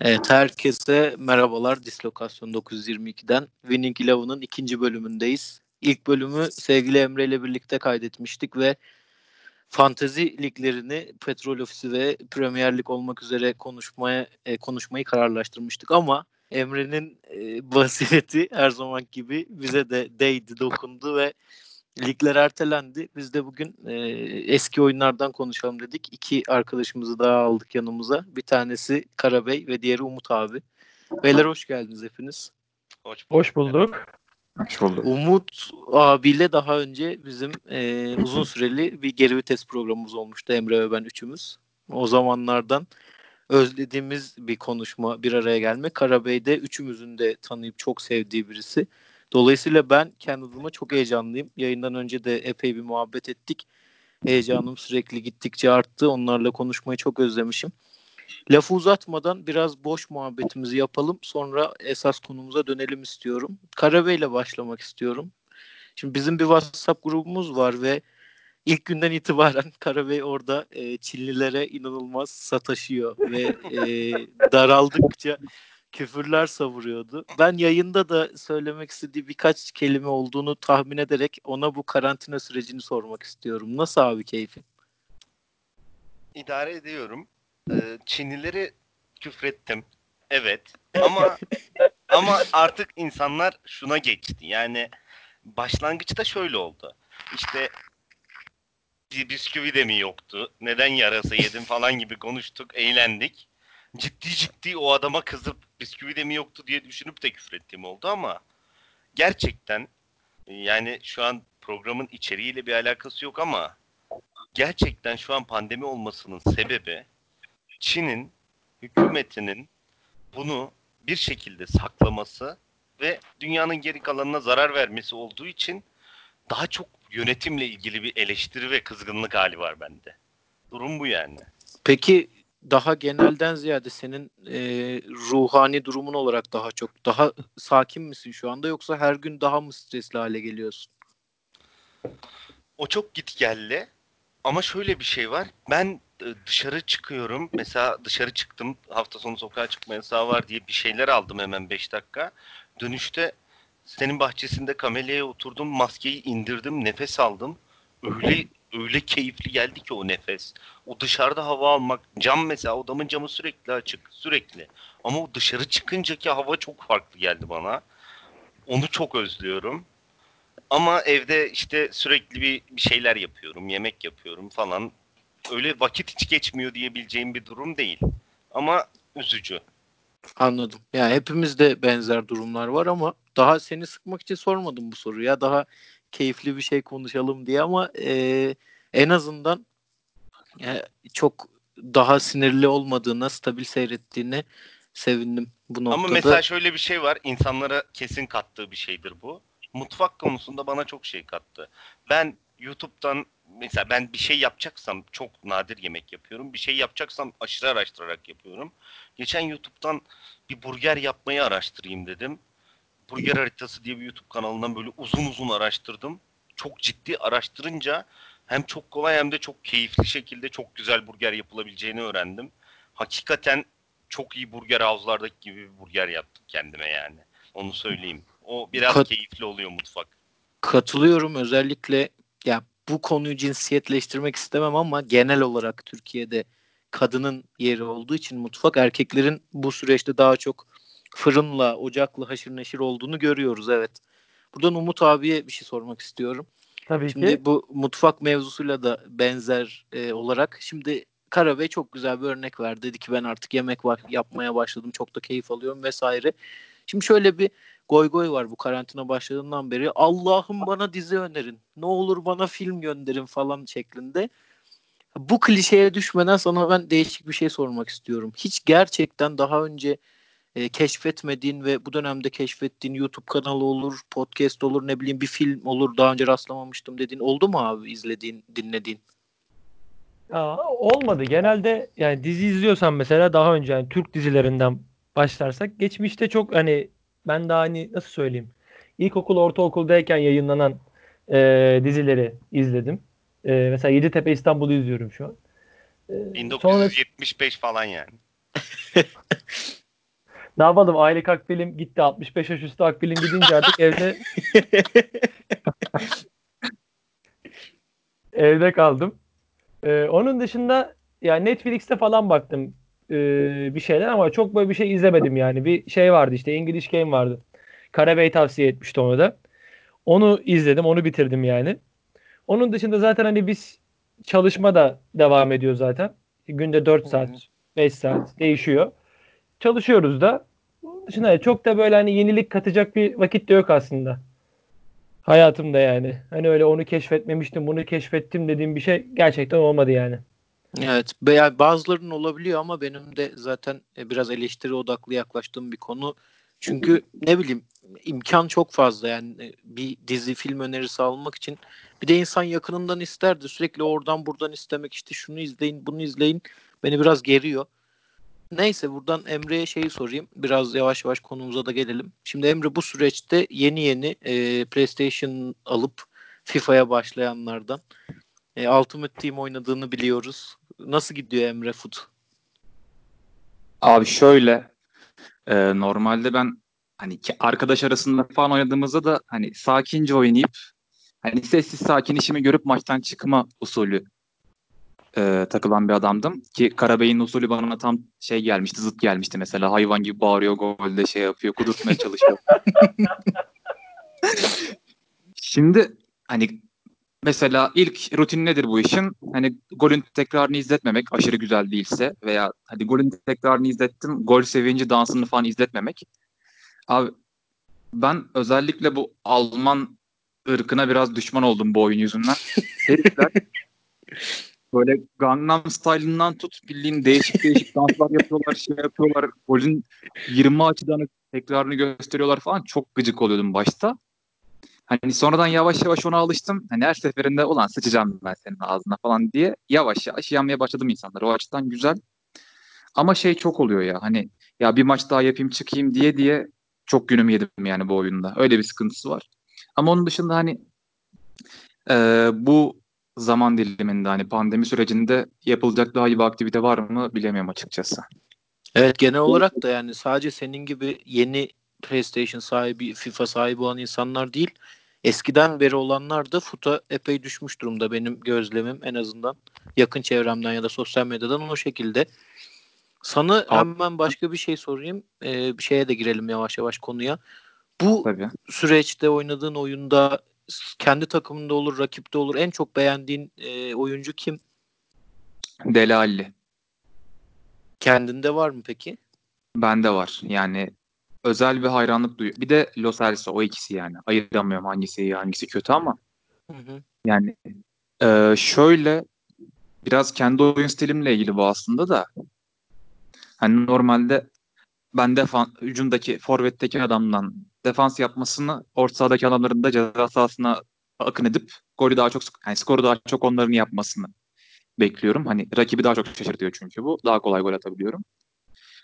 Evet herkese merhabalar Dislokasyon 922'den Winning Eleven'ın ikinci bölümündeyiz. İlk bölümü sevgili Emre ile birlikte kaydetmiştik ve fantezi liglerini Petrol Ofisi ve Premier Lig olmak üzere konuşmaya e, konuşmayı kararlaştırmıştık ama Emre'nin e, basireti her zaman gibi bize de değdi, dokundu ve ligler ertelendi. Biz de bugün e, eski oyunlardan konuşalım dedik. İki arkadaşımızı daha aldık yanımıza. Bir tanesi Karabey ve diğeri Umut abi. Beyler hoş geldiniz hepiniz. Hoş bulduk. Hoş bulduk. Hoş bulduk. Umut abiyle daha önce bizim e, uzun süreli bir geri vites programımız olmuştu Emre ve ben üçümüz. O zamanlardan özlediğimiz bir konuşma, bir araya gelme. Karabey'de üçümüzün de tanıyıp çok sevdiği birisi. Dolayısıyla ben kendi adıma çok heyecanlıyım. Yayından önce de epey bir muhabbet ettik. Heyecanım sürekli gittikçe arttı. Onlarla konuşmayı çok özlemişim. Lafı uzatmadan biraz boş muhabbetimizi yapalım. Sonra esas konumuza dönelim istiyorum. Karabey ile başlamak istiyorum. Şimdi bizim bir WhatsApp grubumuz var ve ilk günden itibaren Karabey orada e, Çinlilere inanılmaz sataşıyor ve e, daraldıkça küfürler savuruyordu. Ben yayında da söylemek istediği birkaç kelime olduğunu tahmin ederek ona bu karantina sürecini sormak istiyorum. Nasıl abi keyfin? İdare ediyorum. Ee, Çinlileri küfrettim. Evet. Ama ama artık insanlar şuna geçti. Yani başlangıçta şöyle oldu. İşte bir bisküvi de mi yoktu? Neden yarası yedim falan gibi konuştuk, eğlendik ciddi ciddi o adama kızıp bisküvi de mi yoktu diye düşünüp de küfür ettiğim oldu ama gerçekten yani şu an programın içeriğiyle bir alakası yok ama gerçekten şu an pandemi olmasının sebebi Çin'in hükümetinin bunu bir şekilde saklaması ve dünyanın geri kalanına zarar vermesi olduğu için daha çok yönetimle ilgili bir eleştiri ve kızgınlık hali var bende. Durum bu yani. Peki daha genelden ziyade senin e, ruhani durumun olarak daha çok daha sakin misin şu anda yoksa her gün daha mı stresli hale geliyorsun? O çok git geldi. Ama şöyle bir şey var. Ben e, dışarı çıkıyorum. Mesela dışarı çıktım. Hafta sonu sokağa çıkma yasağı var diye bir şeyler aldım hemen 5 dakika. Dönüşte senin bahçesinde kamelyaya oturdum. Maskeyi indirdim. Nefes aldım. Öyle öyle keyifli geldi ki o nefes. O dışarıda hava almak, cam mesela odamın camı sürekli açık, sürekli. Ama o dışarı çıkıncaki hava çok farklı geldi bana. Onu çok özlüyorum. Ama evde işte sürekli bir, bir şeyler yapıyorum, yemek yapıyorum falan. Öyle vakit hiç geçmiyor diyebileceğim bir durum değil. Ama üzücü. Anladım. Ya yani hepimizde benzer durumlar var ama daha seni sıkmak için sormadım bu soruyu ya. Daha keyifli bir şey konuşalım diye ama e, en azından e, çok daha sinirli olmadığına, stabil seyrettiğine sevindim bu noktada. Ama mesela şöyle bir şey var. insanlara kesin kattığı bir şeydir bu. Mutfak konusunda bana çok şey kattı. Ben YouTube'dan mesela ben bir şey yapacaksam çok nadir yemek yapıyorum. Bir şey yapacaksam aşırı araştırarak yapıyorum. Geçen YouTube'dan bir burger yapmayı araştırayım dedim. Burger Haritası diye bir YouTube kanalından böyle uzun uzun araştırdım. Çok ciddi araştırınca hem çok kolay hem de çok keyifli şekilde çok güzel burger yapılabileceğini öğrendim. Hakikaten çok iyi burger havuzlardaki gibi bir burger yaptım kendime yani. Onu söyleyeyim. O biraz Kat- keyifli oluyor mutfak. Katılıyorum özellikle ya bu konuyu cinsiyetleştirmek istemem ama genel olarak Türkiye'de kadının yeri olduğu için mutfak erkeklerin bu süreçte daha çok fırınla, ocakla haşır neşir olduğunu görüyoruz evet. Buradan Umut abiye bir şey sormak istiyorum. Tabii şimdi ki. bu mutfak mevzusuyla da benzer e, olarak şimdi Karabey çok güzel bir örnek verdi. Dedi ki ben artık yemek var, yapmaya başladım. Çok da keyif alıyorum vesaire. Şimdi şöyle bir goy goy var bu karantina başladığından beri. Allah'ım bana dizi önerin. Ne olur bana film gönderin falan şeklinde. Bu klişeye düşmeden sana ben değişik bir şey sormak istiyorum. Hiç gerçekten daha önce e, keşfetmediğin ve bu dönemde keşfettiğin YouTube kanalı olur, podcast olur, ne bileyim bir film olur daha önce rastlamamıştım dediğin oldu mu abi izlediğin, dinlediğin? Ya, olmadı. Genelde yani dizi izliyorsan mesela daha önce yani Türk dizilerinden başlarsak geçmişte çok hani ben daha hani nasıl söyleyeyim ilkokul ortaokuldayken yayınlanan e, dizileri izledim. E, mesela Yeditepe İstanbul'u izliyorum şu an. E, 1975 sonra... falan yani. Ne yapalım aylık akbilim gitti 65 yaş üstü akbilim gidince artık evde evde kaldım. Ee, onun dışında yani Netflix'te falan baktım ee, bir şeyler ama çok böyle bir şey izlemedim yani. Bir şey vardı işte English Game vardı. Karabey tavsiye etmişti onu da. Onu izledim, onu bitirdim yani. Onun dışında zaten hani biz çalışma da devam ediyor zaten. Günde 4 saat, 5 saat değişiyor. Çalışıyoruz da. Dışında çok da böyle hani yenilik katacak bir vakit de yok aslında. Hayatımda yani. Hani öyle onu keşfetmemiştim, bunu keşfettim dediğim bir şey gerçekten olmadı yani. Evet, bazılarının olabiliyor ama benim de zaten e, biraz eleştiri odaklı yaklaştığım bir konu. Çünkü ne bileyim imkan çok fazla yani e, bir dizi film önerisi almak için bir de insan yakınından isterdi sürekli oradan buradan istemek işte şunu izleyin bunu izleyin beni biraz geriyor. Neyse buradan Emre'ye şeyi sorayım. Biraz yavaş yavaş konumuza da gelelim. Şimdi Emre bu süreçte yeni yeni e, PlayStation alıp FIFA'ya başlayanlardan. E, Ultimate Team oynadığını biliyoruz. Nasıl gidiyor Emre Foot? Abi şöyle e, normalde ben hani arkadaş arasında falan oynadığımızda da hani sakince oynayıp hani sessiz sakin işimi görüp maçtan çıkma usulü e, takılan bir adamdım. Ki Karabey'in usulü bana tam şey gelmişti, zıt gelmişti mesela. Hayvan gibi bağırıyor, golde şey yapıyor, kudurtmaya çalışıyor. Şimdi hani mesela ilk rutin nedir bu işin? Hani golün tekrarını izletmemek aşırı güzel değilse veya hadi golün tekrarını izlettim, gol sevinci dansını falan izletmemek. Abi ben özellikle bu Alman ırkına biraz düşman oldum bu oyun yüzünden. Herifler böyle Gangnam Style'ından tut bildiğin değişik değişik danslar yapıyorlar, şey yapıyorlar. Golün 20 açıdan tekrarını gösteriyorlar falan. Çok gıcık oluyordum başta. Hani sonradan yavaş yavaş ona alıştım. Hani her seferinde ulan sıçacağım ben senin ağzına falan diye yavaş yavaş yanmaya başladım insanlar. O açıdan güzel. Ama şey çok oluyor ya hani ya bir maç daha yapayım çıkayım diye diye çok günüm yedim yani bu oyunda. Öyle bir sıkıntısı var. Ama onun dışında hani e, bu zaman diliminde hani pandemi sürecinde yapılacak daha iyi bir aktivite var mı bilemiyorum açıkçası. Evet genel olarak da yani sadece senin gibi yeni PlayStation sahibi, FIFA sahibi olan insanlar değil. Eskiden beri olanlar da FUT'a epey düşmüş durumda benim gözlemim en azından. Yakın çevremden ya da sosyal medyadan o şekilde. Sana hemen başka bir şey sorayım. Ee, şeye de girelim yavaş yavaş konuya. Bu tabii. süreçte oynadığın oyunda kendi takımında olur, rakipte olur. En çok beğendiğin e, oyuncu kim? Deli Alli. Kendinde var mı peki? Bende var. Yani özel bir hayranlık duyuyor. Bir de Los Elso o ikisi yani. Ayıramıyorum hangisi iyi hangisi kötü ama. Hı hı. Yani e, şöyle biraz kendi oyun stilimle ilgili bu aslında da. Hani normalde ben defan hücumdaki forvetteki adamdan defans yapmasını orta sahadaki adamların da ceza sahasına akın edip golü daha çok yani skoru daha çok onların yapmasını bekliyorum. Hani rakibi daha çok şaşırtıyor çünkü bu. Daha kolay gol atabiliyorum.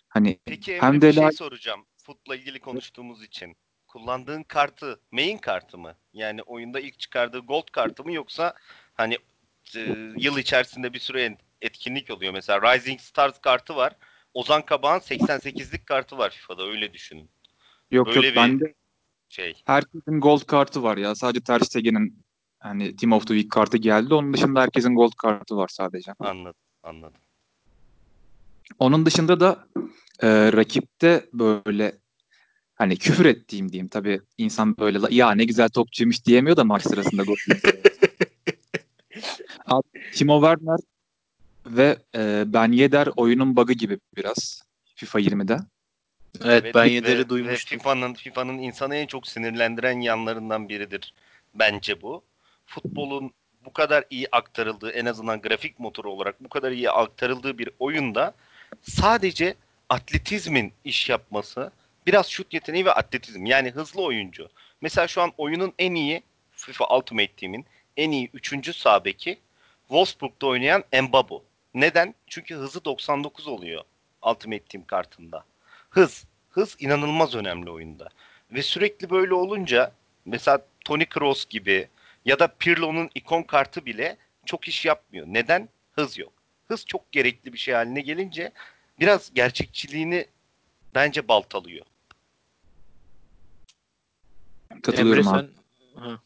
Hani Peki Emre hem de bir şey soracağım. Futla ilgili konuştuğumuz için. Kullandığın kartı main kartı mı? Yani oyunda ilk çıkardığı gold kartı mı yoksa hani e, yıl içerisinde bir süre etkinlik oluyor. Mesela Rising Stars kartı var. Ozan Kabağ'ın 88'lik kartı var FIFA'da öyle düşünün. Yok Böyle yok bende şey. herkesin gold kartı var ya. Sadece Ter Stegen'in hani Team of the Week kartı geldi. Onun dışında herkesin gold kartı var sadece. Anladım anladım. Onun dışında da e, rakipte böyle hani küfür ettiğim diyeyim. Tabii insan böyle ya ne güzel topçuymuş diyemiyor da maç sırasında gol. Timo Werner ve e, Ben Yedder oyunun bug'ı gibi biraz FIFA 20'de. Evet, evet Ben duymuştum. Ve FIFA'nın FIFA'nın insanı en çok sinirlendiren yanlarından biridir bence bu. Futbolun bu kadar iyi aktarıldığı en azından grafik motoru olarak bu kadar iyi aktarıldığı bir oyunda sadece atletizmin iş yapması, biraz şut yeteneği ve atletizm yani hızlı oyuncu. Mesela şu an oyunun en iyi FIFA Ultimate Team'in en iyi 3. sağ beki Wolfsburg'da oynayan Mbabu. Neden? Çünkü hızı 99 oluyor Ultimate Team kartında. Hız. Hız inanılmaz önemli oyunda. Ve sürekli böyle olunca mesela Tony Kroos gibi ya da Pirlo'nun ikon kartı bile çok iş yapmıyor. Neden? Hız yok. Hız çok gerekli bir şey haline gelince biraz gerçekçiliğini bence baltalıyor. Katılıyorum Emre abi. sen ha.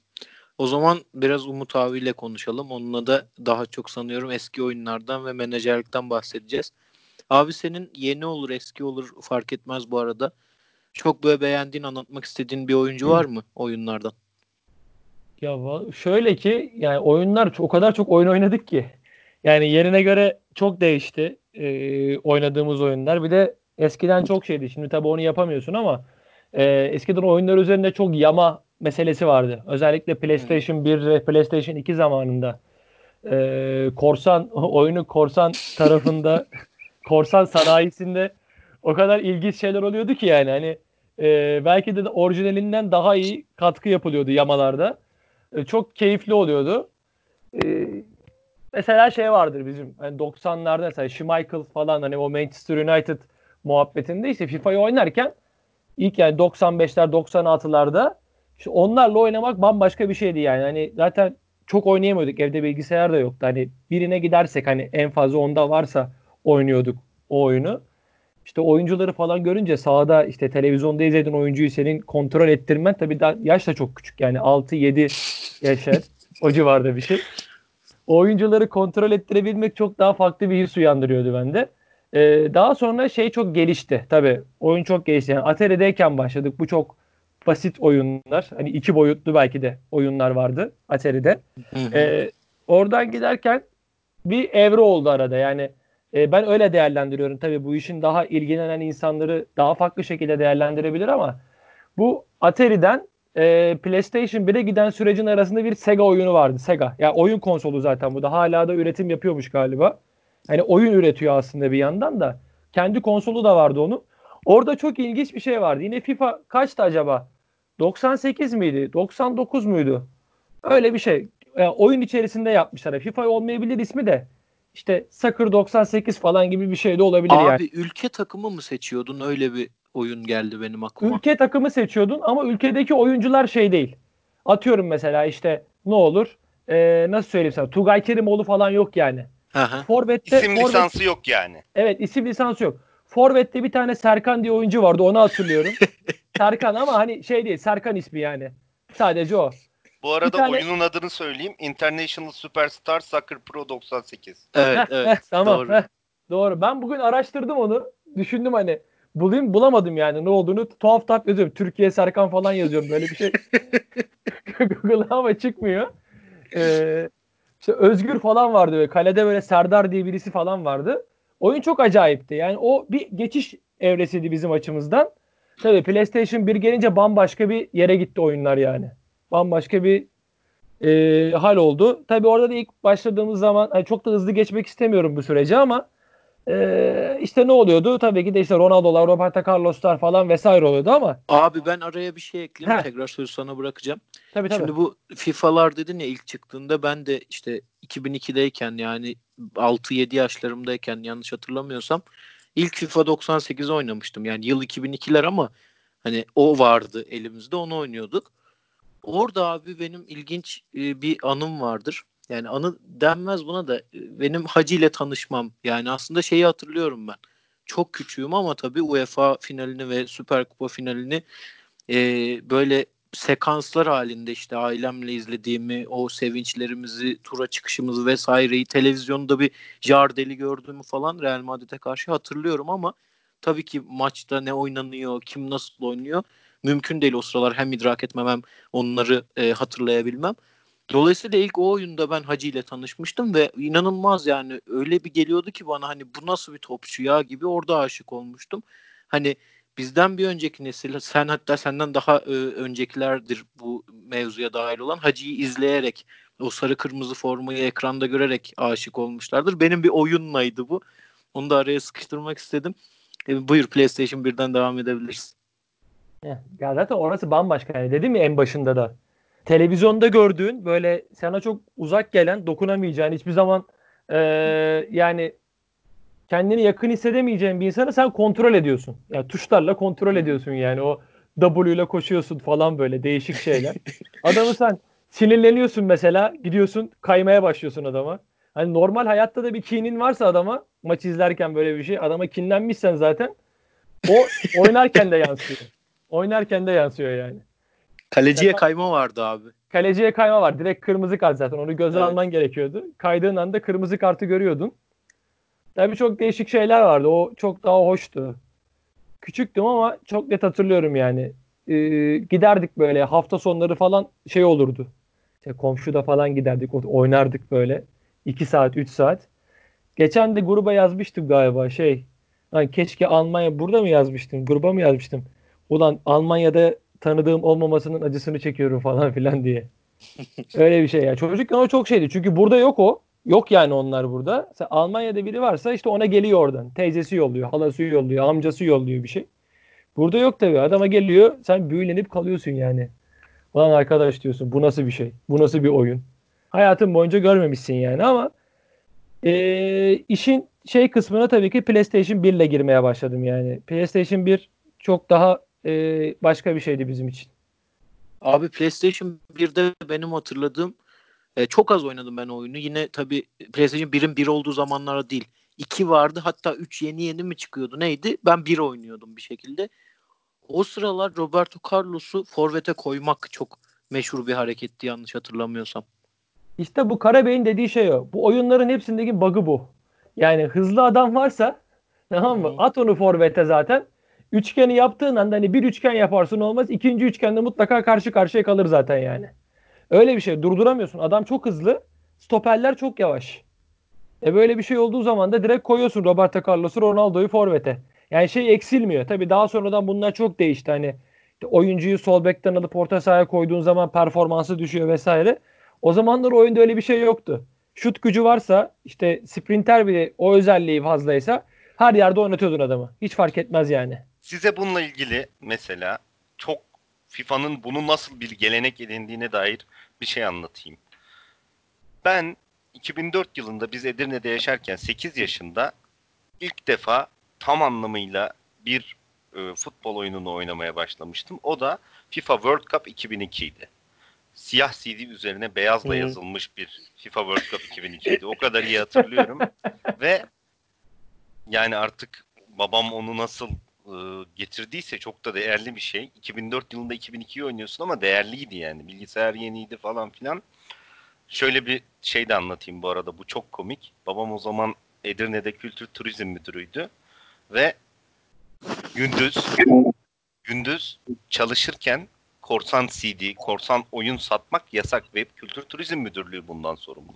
O zaman biraz Umut abiyle konuşalım. Onunla da daha çok sanıyorum eski oyunlardan ve menajerlikten bahsedeceğiz. Abi senin yeni olur eski olur fark etmez bu arada. Çok böyle beğendiğin anlatmak istediğin bir oyuncu var mı oyunlardan? Ya şöyle ki yani oyunlar o kadar çok oyun oynadık ki. Yani yerine göre çok değişti e, oynadığımız oyunlar. Bir de eskiden çok şeydi. Şimdi tabii onu yapamıyorsun ama e, eskiden oyunlar üzerinde çok yama meselesi vardı. Özellikle PlayStation 1 ve PlayStation 2 zamanında. E, korsan oyunu korsan tarafında korsan sanayisinde o kadar ilginç şeyler oluyordu ki yani hani e, belki de orijinalinden daha iyi katkı yapılıyordu yamalarda. E, çok keyifli oluyordu. E, mesela şey vardır bizim hani 90'larda mesela Schmeichel falan hani o Manchester United muhabbetinde işte FIFA'yı oynarken ilk yani 95'ler 96'larda işte onlarla oynamak bambaşka bir şeydi yani. Hani zaten çok oynayamıyorduk. Evde bilgisayar da yoktu. Hani birine gidersek hani en fazla onda varsa oynuyorduk o oyunu. İşte oyuncuları falan görünce sahada işte televizyonda izlediğin oyuncuyu senin kontrol ettirmen tabii daha yaş da çok küçük yani 6-7 yaşar o civarda bir şey. Oyuncuları kontrol ettirebilmek çok daha farklı bir his uyandırıyordu bende. Ee, daha sonra şey çok gelişti tabii oyun çok gelişti. Yani Atari'deyken başladık bu çok basit oyunlar hani iki boyutlu belki de oyunlar vardı Atari'de. Ee, oradan giderken bir evre oldu arada. Yani e, ben öyle değerlendiriyorum. Tabii bu işin daha ilgilenen insanları daha farklı şekilde değerlendirebilir ama bu Atari'den e, PlayStation 1'e giden sürecin arasında bir Sega oyunu vardı. Sega. Ya yani oyun konsolu zaten bu da hala da üretim yapıyormuş galiba. Hani oyun üretiyor aslında bir yandan da. Kendi konsolu da vardı onun. Orada çok ilginç bir şey vardı. Yine FIFA kaçtı acaba? 98 miydi? 99 muydu? Öyle bir şey. Yani oyun içerisinde yapmışlar. FIFA olmayabilir ismi de. İşte Soccer 98 falan gibi bir şey de olabilir Abi yani. ülke takımı mı seçiyordun? Öyle bir oyun geldi benim aklıma. Ülke takımı seçiyordun ama ülkedeki oyuncular şey değil. Atıyorum mesela işte ne olur? Ee, nasıl söyleyeyim sana? Tugay Kerimoğlu falan yok yani. Hı hı. Forvet'te İsim forvet- lisansı yok yani. Evet isim lisansı yok. Forvet'te bir tane Serkan diye oyuncu vardı onu hatırlıyorum. Serkan ama hani şey değil Serkan ismi yani. Sadece o. Bu arada tane- oyunun adını söyleyeyim. International Superstar Soccer Pro 98. Evet evet. tamam. Doğru. doğru. Ben bugün araştırdım onu. Düşündüm hani bulayım bulamadım yani ne olduğunu. Tuhaf tuhaf yazıyorum. Türkiye Serkan falan yazıyorum. Böyle bir şey Google'a ama çıkmıyor. Ee, işte Özgür falan vardı böyle. Kalede böyle Serdar diye birisi falan vardı. Oyun çok acayipti. Yani o bir geçiş evresiydi bizim açımızdan. Tabii PlayStation 1 gelince bambaşka bir yere gitti oyunlar yani. Bambaşka bir e, hal oldu. Tabii orada da ilk başladığımız zaman hani çok da hızlı geçmek istemiyorum bu süreci ama e, işte ne oluyordu? Tabii ki de işte Ronaldo'lar, Roberto Carlos'lar falan vesaire oluyordu ama Abi ben araya bir şey ekleyeyim. Heh. Tekrar sözü sana bırakacağım. tabii tabii. Şimdi bu FIFA'lar dedin ya ilk çıktığında ben de işte 2002'deyken yani 6-7 yaşlarımdayken yanlış hatırlamıyorsam ilk FIFA 98 oynamıştım. Yani yıl 2002'ler ama hani o vardı elimizde onu oynuyorduk. Orada abi benim ilginç e, bir anım vardır. Yani anı denmez buna da e, benim Hacı ile tanışmam. Yani aslında şeyi hatırlıyorum ben. Çok küçüğüm ama tabii UEFA finalini ve Süper Kupa finalini e, böyle sekanslar halinde işte ailemle izlediğimi, o sevinçlerimizi, tura çıkışımızı vesaireyi televizyonda bir Jardel'i gördüğümü falan Real Madrid'e karşı hatırlıyorum ama tabii ki maçta ne oynanıyor, kim nasıl oynuyor mümkün değil o sıralar hem idrak etmem hem onları e, hatırlayabilmem. Dolayısıyla ilk o oyunda ben Hacı ile tanışmıştım ve inanılmaz yani öyle bir geliyordu ki bana hani bu nasıl bir topçu ya gibi orada aşık olmuştum. Hani bizden bir önceki nesil sen hatta senden daha e, öncekilerdir bu mevzuya dahil olan Hacı'yı izleyerek o sarı kırmızı formayı ekranda görerek aşık olmuşlardır. Benim bir oyunlaydı bu. Onu da araya sıkıştırmak istedim. E, buyur PlayStation 1'den devam edebiliriz. Ya zaten orası bambaşka. Yani dedim ya en başında da. Televizyonda gördüğün böyle sana çok uzak gelen dokunamayacağın hiçbir zaman eee, yani kendini yakın hissedemeyeceğin bir insanı sen kontrol ediyorsun. Yani tuşlarla kontrol ediyorsun yani o W ile koşuyorsun falan böyle değişik şeyler. Adamı sen sinirleniyorsun mesela gidiyorsun kaymaya başlıyorsun adama. Hani normal hayatta da bir kinin varsa adama maç izlerken böyle bir şey adama kinlenmişsen zaten O oynarken de yansıyor. Oynarken de yansıyor yani. Kaleciye Ya- kayma vardı abi. Kaleciye kayma var. Direkt kırmızı kart zaten. Onu göze Evet. alman gerekiyordu. Kaydığın anda kırmızı kartı görüyordun. Tabii çok değişik şeyler vardı. O çok daha hoştu. Küçüktüm ama çok net hatırlıyorum yani. Ee, giderdik böyle hafta sonları falan şey olurdu. İşte komşuda falan giderdik. Oynardık böyle. 2 saat, 3 saat. Geçen de gruba yazmıştım galiba şey. Lan keşke Almanya burada mı yazmıştım? Gruba mı yazmıştım? Ulan Almanya'da tanıdığım olmamasının acısını çekiyorum falan filan diye. Öyle bir şey ya. Çocukken o çok şeydi. Çünkü burada yok o. Yok yani onlar burada. Mesela Almanya'da biri varsa işte ona geliyor oradan. Teyzesi yolluyor, halası yolluyor, amcası yolluyor bir şey. Burada yok tabii. Adama geliyor. Sen büyülenip kalıyorsun yani. Ulan arkadaş diyorsun. Bu nasıl bir şey? Bu nasıl bir oyun? Hayatın boyunca görmemişsin yani ama eee, işin şey kısmına tabii ki PlayStation 1 ile girmeye başladım yani. PlayStation 1 çok daha eee, başka bir şeydi bizim için. Abi PlayStation 1'de benim hatırladığım e, çok az oynadım ben oyunu. Yine tabii PlayStation 1'in 1 olduğu zamanlarda değil. 2 vardı hatta 3 yeni yeni mi çıkıyordu neydi? Ben 1 oynuyordum bir şekilde. O sıralar Roberto Carlos'u forvete koymak çok meşhur bir hareketti yanlış hatırlamıyorsam. İşte bu Karabey'in dediği şey o. Bu oyunların hepsindeki bug'ı bu. Yani hızlı adam varsa tamam mı? At onu forvete zaten. Üçgeni yaptığın anda hani bir üçgen yaparsın olmaz. ikinci üçgende mutlaka karşı karşıya kalır zaten yani. Öyle bir şey. Durduramıyorsun. Adam çok hızlı. Stoperler çok yavaş. E böyle bir şey olduğu zaman da direkt koyuyorsun Roberto Carlos'u Ronaldo'yu forvete. Yani şey eksilmiyor. Tabii daha sonradan bunlar çok değişti. Hani oyuncuyu sol bekten alıp orta sahaya koyduğun zaman performansı düşüyor vesaire. O zamanlar oyunda öyle bir şey yoktu. Şut gücü varsa işte sprinter bir o özelliği fazlaysa her yerde oynatıyordun adamı. Hiç fark etmez yani. Size bununla ilgili mesela çok FIFA'nın bunu nasıl bir gelenek edindiğine dair bir şey anlatayım. Ben 2004 yılında biz Edirne'de yaşarken 8 yaşında ilk defa tam anlamıyla bir e, futbol oyununu oynamaya başlamıştım. O da FIFA World Cup 2002 idi. Siyah CD üzerine beyazla yazılmış bir FIFA World Cup 2002 idi. O kadar iyi hatırlıyorum. Ve yani artık babam onu nasıl e, getirdiyse çok da değerli bir şey. 2004 yılında 2002'yi oynuyorsun ama değerliydi yani. Bilgisayar yeniydi falan filan. Şöyle bir şey de anlatayım bu arada. Bu çok komik. Babam o zaman Edirne'de Kültür Turizm Müdürüydü. Ve gündüz gündüz çalışırken korsan CD, korsan oyun satmak yasak ve Kültür Turizm Müdürlüğü bundan sorumlu.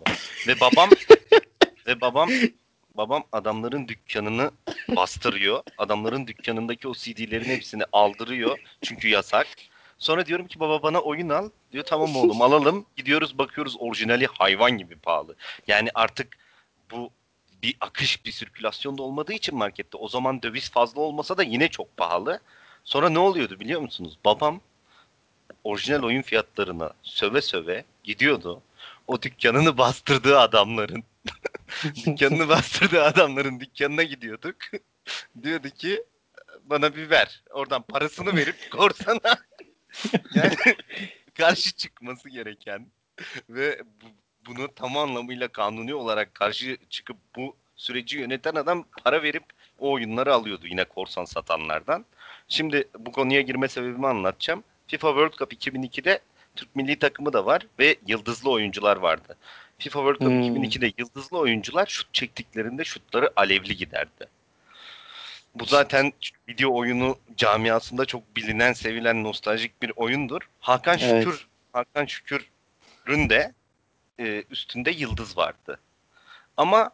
Ve babam ve babam babam adamların dükkanını bastırıyor. Adamların dükkanındaki o CD'lerin hepsini aldırıyor. Çünkü yasak. Sonra diyorum ki baba bana oyun al. Diyor tamam oğlum alalım. Gidiyoruz bakıyoruz orijinali hayvan gibi pahalı. Yani artık bu bir akış, bir sirkülasyon da olmadığı için markette o zaman döviz fazla olmasa da yine çok pahalı. Sonra ne oluyordu biliyor musunuz? Babam orijinal oyun fiyatlarına söve söve gidiyordu. O dükkanını bastırdığı adamların dükkanını bastırdığı adamların dükkanına gidiyorduk. Diyordu ki bana bir ver. Oradan parasını verip korsana yani karşı çıkması gereken ve bu- bunu tam anlamıyla kanuni olarak karşı çıkıp bu süreci yöneten adam para verip o oyunları alıyordu yine korsan satanlardan. Şimdi bu konuya girme sebebimi anlatacağım. FIFA World Cup 2002'de Türk milli takımı da var ve yıldızlı oyuncular vardı. FIFA World Cup Hmm. 2002'de yıldızlı oyuncular şut çektiklerinde şutları alevli giderdi. Bu zaten video oyunu camiasında çok bilinen, sevilen, nostaljik bir oyundur. Hakan Evet. Şükür, Hakan Şükür'ün de e, üstünde yıldız vardı. Ama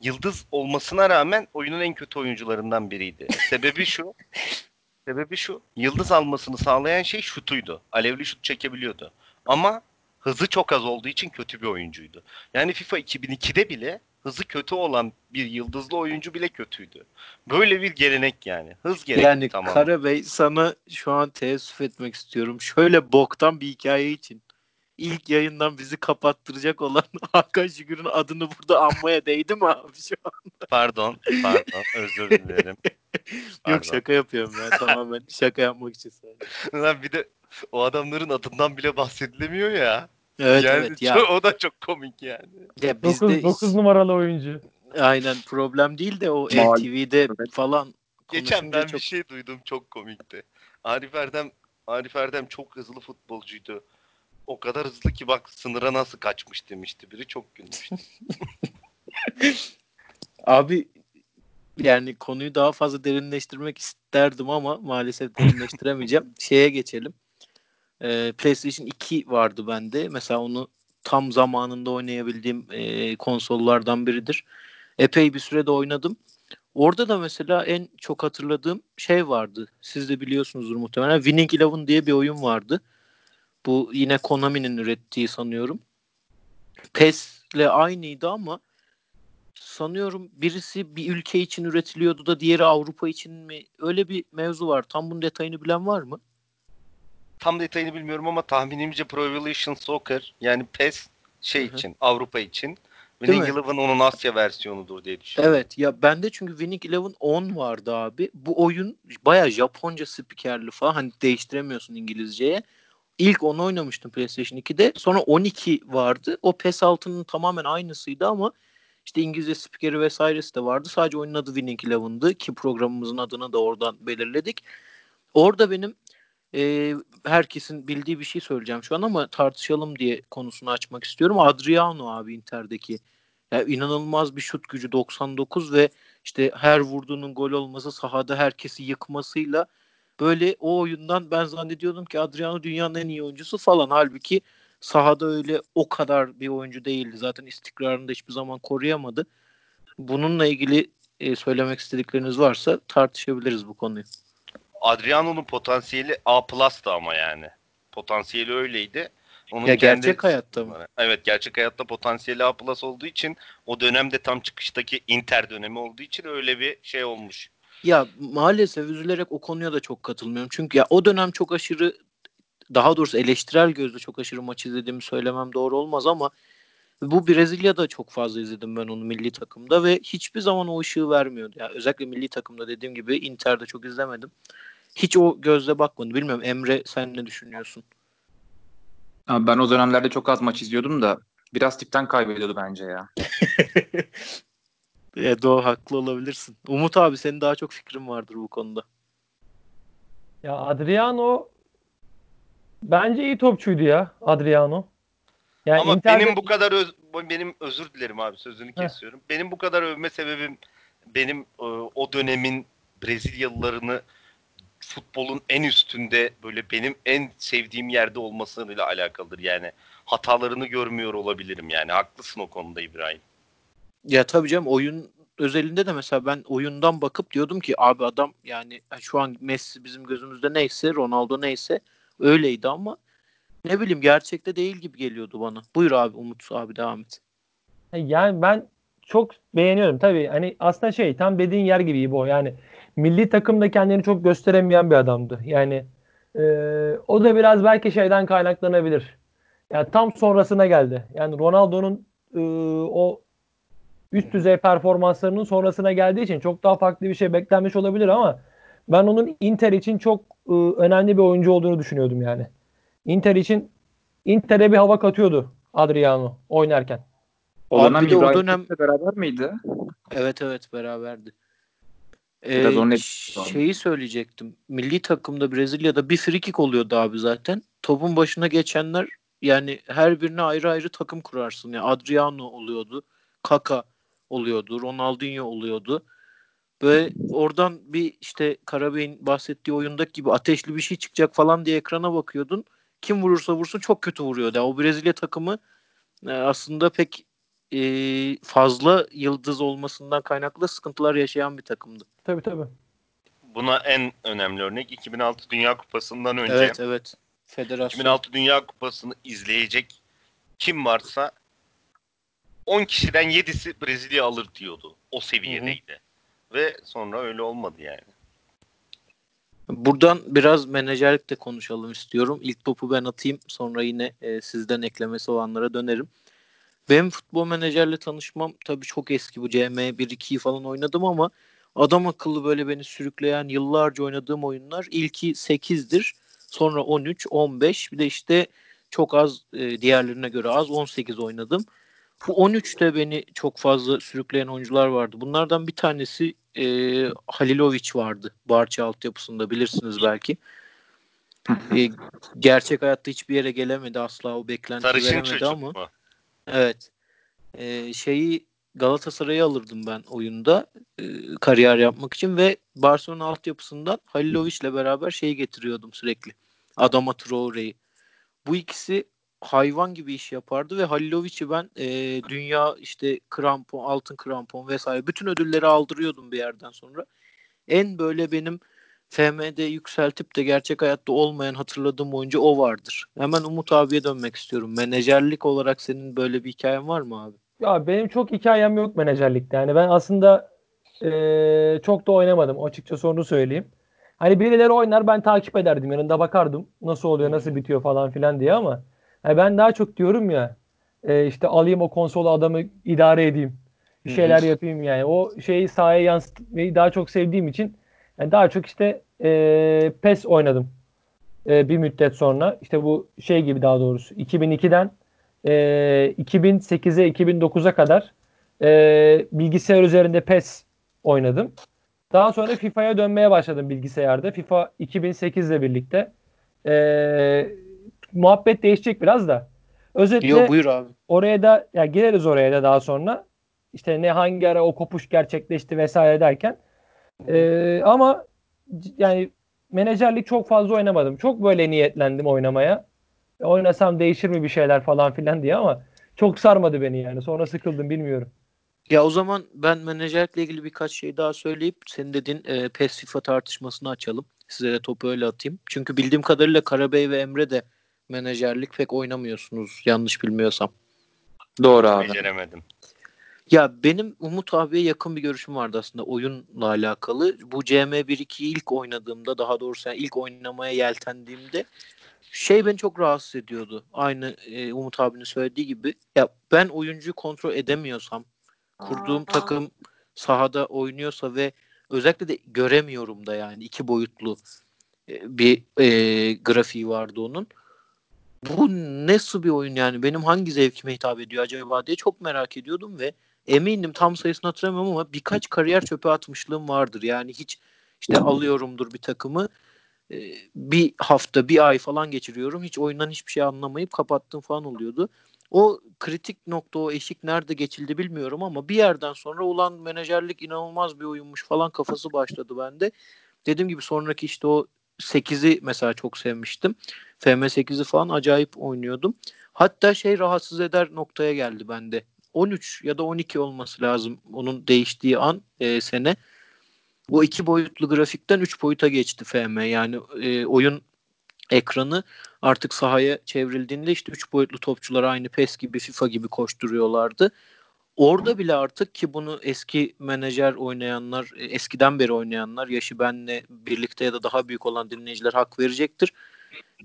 yıldız olmasına rağmen oyunun en kötü oyuncularından biriydi. Sebebi şu. Sebebi şu. Yıldız almasını sağlayan şey şutuydu. Alevli şut çekebiliyordu. Ama hızı çok az olduğu için kötü bir oyuncuydu. Yani FIFA 2002'de bile hızı kötü olan bir yıldızlı oyuncu bile kötüydü. Böyle bir gelenek yani. Hız gerekli Yani tamam. Karabey sana şu an teessüf etmek istiyorum. Şöyle boktan bir hikaye için. İlk yayından bizi kapattıracak olan Hakan Şükür'ün adını burada anmaya değdi mi abi şu an? Pardon, pardon. Özür dilerim. Yok Pardon. şaka yapıyorum ya tamamen şaka yapmak için söyledim. Lan bir de o adamların adından bile bahsedilemiyor ya. Evet yani evet ya. çok- o da çok komik yani. ya 9, bizde 9 numaralı oyuncu. aynen problem değil de o MTV'de falan Geçen ben çok bir şey duydum çok komikti. Arif Erdem Arif Erdem çok hızlı futbolcuydu. O kadar hızlı ki bak sınıra nasıl kaçmış demişti biri çok gülmüştü. Abi yani konuyu daha fazla derinleştirmek isterdim ama maalesef derinleştiremeyeceğim. Şeye geçelim. Ee, PlayStation 2 vardı bende. Mesela onu tam zamanında oynayabildiğim e, konsollardan biridir. Epey bir sürede oynadım. Orada da mesela en çok hatırladığım şey vardı. Siz de biliyorsunuzdur muhtemelen. Winning Eleven diye bir oyun vardı. Bu yine Konami'nin ürettiği sanıyorum. PES'le aynıydı ama sanıyorum birisi bir ülke için üretiliyordu da diğeri Avrupa için mi? Öyle bir mevzu var. Tam bunun detayını bilen var mı? Tam detayını bilmiyorum ama tahminimce Pro Evolution Soccer yani PES şey Hı hı. için Avrupa için. Değil Winning? Eleven onun Asya versiyonudur diye düşünüyorum. Evet ya bende çünkü Winning Eleven 10 vardı abi. Bu oyun baya Japonca spikerli falan hani değiştiremiyorsun İngilizceye. İlk onu oynamıştım PlayStation 2'de. Sonra 12 vardı. O PES 6'nın tamamen aynısıydı ama işte İngilizce spikeri vesairesi de vardı. Sadece oyunun adı Winning Eleven'dı ki programımızın adını da oradan belirledik. Orada benim e, herkesin bildiği bir şey söyleyeceğim şu an ama tartışalım diye konusunu açmak istiyorum. Adriano abi Inter'deki. Ya inanılmaz bir şut gücü 99 ve işte her vurduğunun gol olması sahada herkesi yıkmasıyla böyle o oyundan ben zannediyordum ki Adriano dünyanın en iyi oyuncusu falan. Halbuki sahada öyle o kadar bir oyuncu değildi. Zaten istikrarını da hiçbir zaman koruyamadı. Bununla ilgili söylemek istedikleriniz varsa tartışabiliriz bu konuyu. Adriano'nun potansiyeli A plus'tı ama yani. Potansiyeli öyleydi. Onun Ya kendi- gerçek hayatta mı? Evet gerçek hayatta potansiyeli A plus olduğu için o dönemde tam çıkıştaki Inter dönemi olduğu için öyle bir şey olmuş. Ya maalesef üzülerek o konuya da çok katılmıyorum. Çünkü ya o dönem çok aşırı daha doğrusu eleştirel gözle çok aşırı maç izlediğimi söylemem doğru olmaz ama bu Brezilya'da çok fazla izledim ben onu milli takımda ve hiçbir zaman o ışığı vermiyordu. Ya özellikle milli takımda dediğim gibi Inter'de çok izlemedim. Hiç o gözle bakmadım. Bilmiyorum Emre sen ne düşünüyorsun? Abi ben o dönemlerde çok az maç izliyordum da biraz tipten kaybediyordu bence ya. Evet o haklı olabilirsin. Umut abi senin daha çok fikrin vardır bu konuda. Ya Adriano bence iyi topçuydu ya Adriano. Yani Ama Inter'de- benim bu kadar öz, benim özür dilerim abi sözünü kesiyorum. Benim bu kadar övme sebebim benim e, o dönemin Brezilyalılarını futbolun en üstünde böyle benim en sevdiğim yerde olmasıyla alakalıdır. Yani hatalarını görmüyor olabilirim yani. Haklısın o konuda İbrahim. Ya tabii canım oyun özelinde de mesela ben oyundan bakıp diyordum ki abi adam yani şu an Messi bizim gözümüzde neyse Ronaldo neyse öyleydi ama ne bileyim gerçekte değil gibi geliyordu bana. Buyur abi Umut abi devam et. Yani ben çok beğeniyorum. Tabii hani aslında şey tam dediğin yer gibi bu. Yani milli takımda kendini çok gösteremeyen bir adamdı. Yani e, o da biraz belki şeyden kaynaklanabilir. Yani tam sonrasına geldi. Yani Ronaldo'nun e, o üst düzey performanslarının sonrasına geldiği için çok daha farklı bir şey beklenmiş olabilir ama ben onun Inter için çok e, önemli bir oyuncu olduğunu düşünüyordum yani. Inter için Inter'e bir hava katıyordu Adriano oynarken. O dönem bir de o dönem- beraber miydi? Evet evet beraberdi. Biraz Ee, onun şeyi söyleyecektim. Milli takımda Brezilya'da bir free kick oluyordu abi zaten. Topun başına geçenler yani her birine ayrı ayrı takım kurarsın. Yani Adriano oluyordu. Kaka oluyordu. Ronaldinho oluyordu. Böyle oradan bir işte Karabey'in bahsettiği oyundaki gibi ateşli bir şey çıkacak falan diye ekrana bakıyordun. Kim vurursa vursun çok kötü vuruyordu. Yani o Brezilya takımı e, aslında pek e, fazla yıldız olmasından kaynaklı sıkıntılar yaşayan bir takımdı. Tabii tabii. Buna en önemli örnek 2006 Dünya Kupası'ndan önce Evet evet. Federasyon. 2006 Dünya Kupası'nı izleyecek kim varsa 10 kişiden 7'si Brezilya alır diyordu. O seviyedeydi. Ve sonra öyle olmadı yani. Buradan biraz menajerlik de konuşalım istiyorum. İlk topu ben atayım sonra yine e, sizden eklemesi olanlara dönerim. Benim futbol menajerle tanışmam tabii çok eski bu CM 1-2'yi falan oynadım ama adam akıllı böyle beni sürükleyen yıllarca oynadığım oyunlar ilki 8'dir. Sonra 13, 15 bir de işte çok az e, diğerlerine göre az 18 oynadım. Bu 13'te beni çok fazla sürükleyen oyuncular vardı. Bunlardan bir tanesi e, Halilovic vardı. Barça altyapısında bilirsiniz belki. E, gerçek hayatta hiçbir yere gelemedi asla o beklenti Sarışın veremedi ama. mu? Evet. E, şeyi Galatasaray'a alırdım ben oyunda e, kariyer yapmak için ve Barcelona altyapısından Halilovic'le beraber şeyi getiriyordum sürekli. Adama Traore'yi. Bu ikisi hayvan gibi iş yapardı ve Halilovic'i ben e, dünya işte krampon, altın krampon vesaire bütün ödülleri aldırıyordum bir yerden sonra. En böyle benim FM'de yükseltip de gerçek hayatta olmayan hatırladığım oyuncu o vardır. Hemen Umut abiye dönmek istiyorum. Menajerlik olarak senin böyle bir hikayen var mı abi? Ya benim çok hikayem yok menajerlikte. Yani ben aslında eee, çok da oynamadım. Açıkçası onu söyleyeyim. Hani birileri oynar ben takip ederdim. Yanında bakardım. Nasıl oluyor, nasıl bitiyor falan filan diye ama hani ben daha çok diyorum ya e, işte alayım o konsolu adamı idare edeyim. Bir şeyler yapayım yani. O şeyi sahaya yansıtmayı daha çok sevdiğim için yani daha çok işte e, PES oynadım. E, bir müddet sonra. İşte bu şey gibi daha doğrusu 2002'den e, 2008'e 2009'a kadar e, bilgisayar üzerinde PES oynadım. Daha sonra FIFA'ya dönmeye başladım bilgisayarda. FIFA 2008 ile birlikte. E, muhabbet değişecek biraz da. Özetle Yok buyur abi. oraya da ya gireriz oraya da daha sonra. İşte ne hangi ara o kopuş gerçekleşti vesaire derken. E, ama yani menajerlik çok fazla oynamadım. Çok böyle niyetlendim oynamaya. Oynasam değişir mi bir şeyler falan filan diye ama çok sarmadı beni yani. Sonra sıkıldım bilmiyorum. Ya o zaman ben menajerlikle ilgili birkaç şey daha söyleyip senin dediğin e, PES FIFA tartışmasını açalım. Size de topu öyle atayım. Çünkü bildiğim kadarıyla Karabey ve Emre de menajerlik pek oynamıyorsunuz yanlış bilmiyorsam. Doğru abi. Beceremedim. Ya benim Umut abiye yakın bir görüşüm vardı aslında oyunla alakalı. Bu CM1-2'yi ilk oynadığımda daha doğrusu yani ilk oynamaya yeltendiğimde şey beni çok rahatsız ediyordu. Aynı e, Umut abinin söylediği gibi. Ya ben oyuncuyu kontrol edemiyorsam kurduğum takım sahada oynuyorsa ve özellikle de göremiyorum da yani iki boyutlu e, bir e, grafiği vardı onun. Bu nasıl bir oyun yani benim hangi zevkime hitap ediyor acaba diye çok merak ediyordum ve eminim tam sayısını hatırlamıyorum ama birkaç kariyer çöpe atmışlığım vardır. Yani hiç işte alıyorumdur bir takımı e, bir hafta bir ay falan geçiriyorum hiç oyundan hiçbir şey anlamayıp kapattığım falan oluyordu. O kritik nokta o eşik nerede geçildi bilmiyorum ama bir yerden sonra ulan menajerlik inanılmaz bir oyunmuş falan kafası başladı bende. Dediğim gibi sonraki işte o 8'i mesela çok sevmiştim. FM8'i falan acayip oynuyordum. Hatta şey rahatsız eder noktaya geldi bende. 13 ya da 12 olması lazım onun değiştiği an e, sene. O iki boyutlu grafikten 3 boyuta geçti FM. Yani e, oyun ekranı artık sahaya çevrildiğinde işte 3 boyutlu topçular aynı PES gibi FIFA gibi koşturuyorlardı. Orada bile artık ki bunu eski menajer oynayanlar, e, eskiden beri oynayanlar, yaşı benle birlikte ya da daha büyük olan dinleyiciler hak verecektir.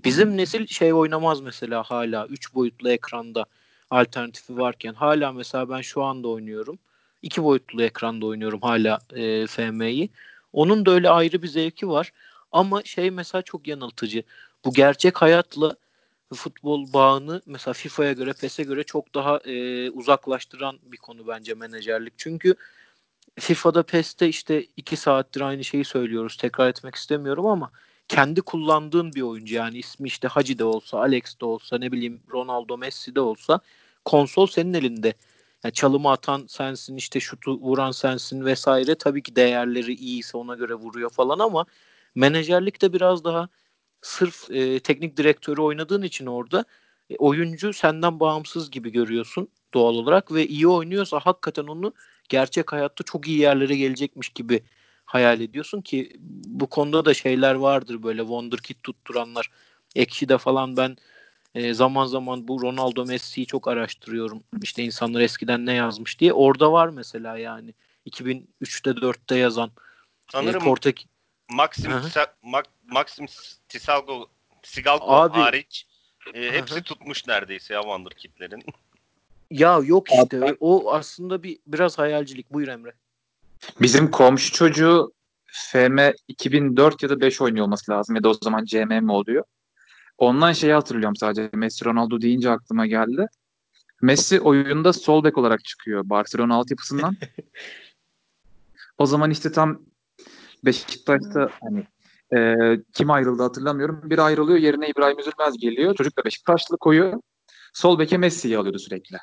Bizim nesil şey oynamaz mesela hala 3 boyutlu ekranda alternatifi varken hala mesela ben şu anda oynuyorum. 2 boyutlu ekranda oynuyorum hala e, FM'yi. Onun da öyle ayrı bir zevki var. Ama şey mesela çok yanıltıcı. Bu gerçek hayatla futbol bağını mesela FIFA'ya göre, PES'e göre çok daha e, uzaklaştıran bir konu bence menajerlik. Çünkü FIFA'da PES'te işte iki saattir aynı şeyi söylüyoruz. Tekrar etmek istemiyorum ama kendi kullandığın bir oyuncu yani ismi işte Hacı de olsa, Alex de olsa, ne bileyim Ronaldo, Messi de olsa konsol senin elinde. Yani çalımı atan sensin, işte şutu vuran sensin vesaire. Tabii ki değerleri iyiyse ona göre vuruyor falan ama menajerlik de biraz daha sırf e, teknik direktörü oynadığın için orada e, oyuncu senden bağımsız gibi görüyorsun doğal olarak ve iyi oynuyorsa hakikaten onu gerçek hayatta çok iyi yerlere gelecekmiş gibi hayal ediyorsun ki bu konuda da şeyler vardır böyle wonderkid tutturanlar. Ekşi'de falan ben e, zaman zaman bu Ronaldo Messi'yi çok araştırıyorum. İşte insanlar eskiden ne yazmış diye. Orada var mesela yani 2003'te 4'te yazan e, Sanırım Portek Maxim, Mak- Maxim Tisalgo, Sigalko Abi. hariç e, hepsi tutmuş neredeyse ya Wonderkid'lerin. ya yok işte o aslında bir biraz hayalcilik. Buyur Emre. Bizim komşu çocuğu FM 2004 ya da 5 oynuyor olması lazım ya da o zaman CM mi oluyor? Ondan şeyi hatırlıyorum sadece. Messi Ronaldo deyince aklıma geldi. Messi oyunda sol bek olarak çıkıyor Barcelona altyapısından. o zaman işte tam Beşiktaş'ta hani e, kim ayrıldı hatırlamıyorum. Bir ayrılıyor yerine İbrahim Üzülmez geliyor. Çocuk da Beşiktaşlı koyuyor. Sol beke Messi'yi alıyordu sürekli.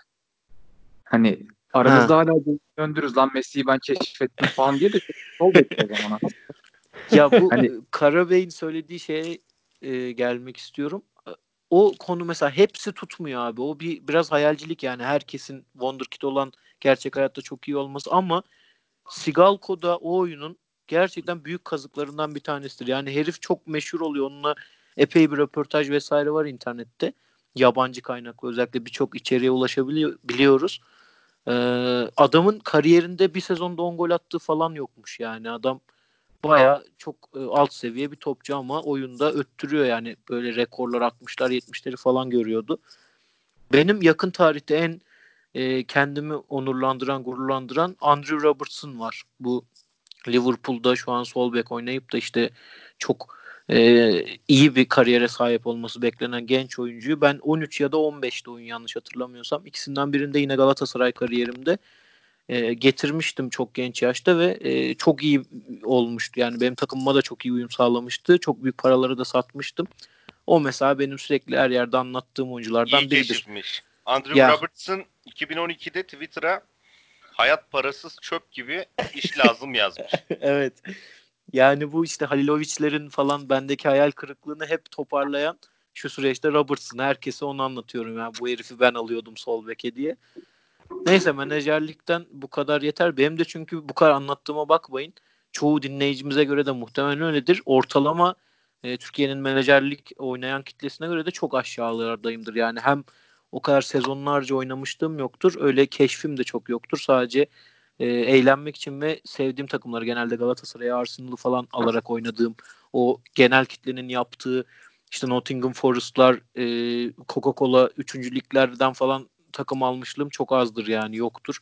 Hani aramızda hala döndürürüz lan Messi'yi ben keşfettim falan diye de sol bek o zaman. Ya bu Hani- Karabey'in söylediği şeye e, gelmek istiyorum. O konu mesela hepsi tutmuyor abi. O bir biraz hayalcilik yani herkesin Wonderkid olan gerçek hayatta çok iyi olması ama Sigalko'da o oyunun gerçekten büyük kazıklarından bir tanesidir. Yani herif çok meşhur oluyor. Onunla epey bir röportaj vesaire var internette. Yabancı kaynaklı özellikle birçok içeriğe ulaşabiliyor biliyoruz. Ee, adamın kariyerinde bir sezonda 10 gol attığı falan yokmuş yani. Adam baya çok e, alt seviye bir topçu ama oyunda öttürüyor yani böyle rekorlar 60'lar 70'leri falan görüyordu. Benim yakın tarihte en e, kendimi onurlandıran, gururlandıran Andrew Robertson var. Bu Liverpool'da şu an sol bek oynayıp da işte çok e, iyi bir kariyere sahip olması beklenen genç oyuncuyu ben 13 ya da 15'te oyun yanlış hatırlamıyorsam ikisinden birinde yine Galatasaray kariyerimde e, getirmiştim çok genç yaşta ve e, çok iyi olmuştu. Yani benim takımıma da çok iyi uyum sağlamıştı. Çok büyük paraları da satmıştım. O mesela benim sürekli her yerde anlattığım oyunculardan İyi biridir. keşifmiş. Andrew Ya. Robertson 2012'de Twitter'a hayat parasız çöp gibi iş lazım yazmış. evet. Yani bu işte Halilovic'lerin falan bendeki hayal kırıklığını hep toparlayan şu süreçte Robertson. Herkese onu anlatıyorum. Yani bu herifi ben alıyordum sol beke diye. Neyse menajerlikten bu kadar yeter. Benim de çünkü bu kadar anlattığıma bakmayın. Çoğu dinleyicimize göre de muhtemelen öyledir. Ortalama e, Türkiye'nin menajerlik oynayan kitlesine göre de çok aşağılardayımdır. Yani hem o kadar sezonlarca oynamışlığım yoktur. Öyle keşfim de çok yoktur. Sadece e, eğlenmek için ve sevdiğim takımları genelde Galatasaray'ı, Arsenal'ı falan alarak oynadığım o genel kitlenin yaptığı işte Nottingham Forest'lar, e, Coca-Cola 3. liglerden falan takım almışlığım çok azdır yani yoktur.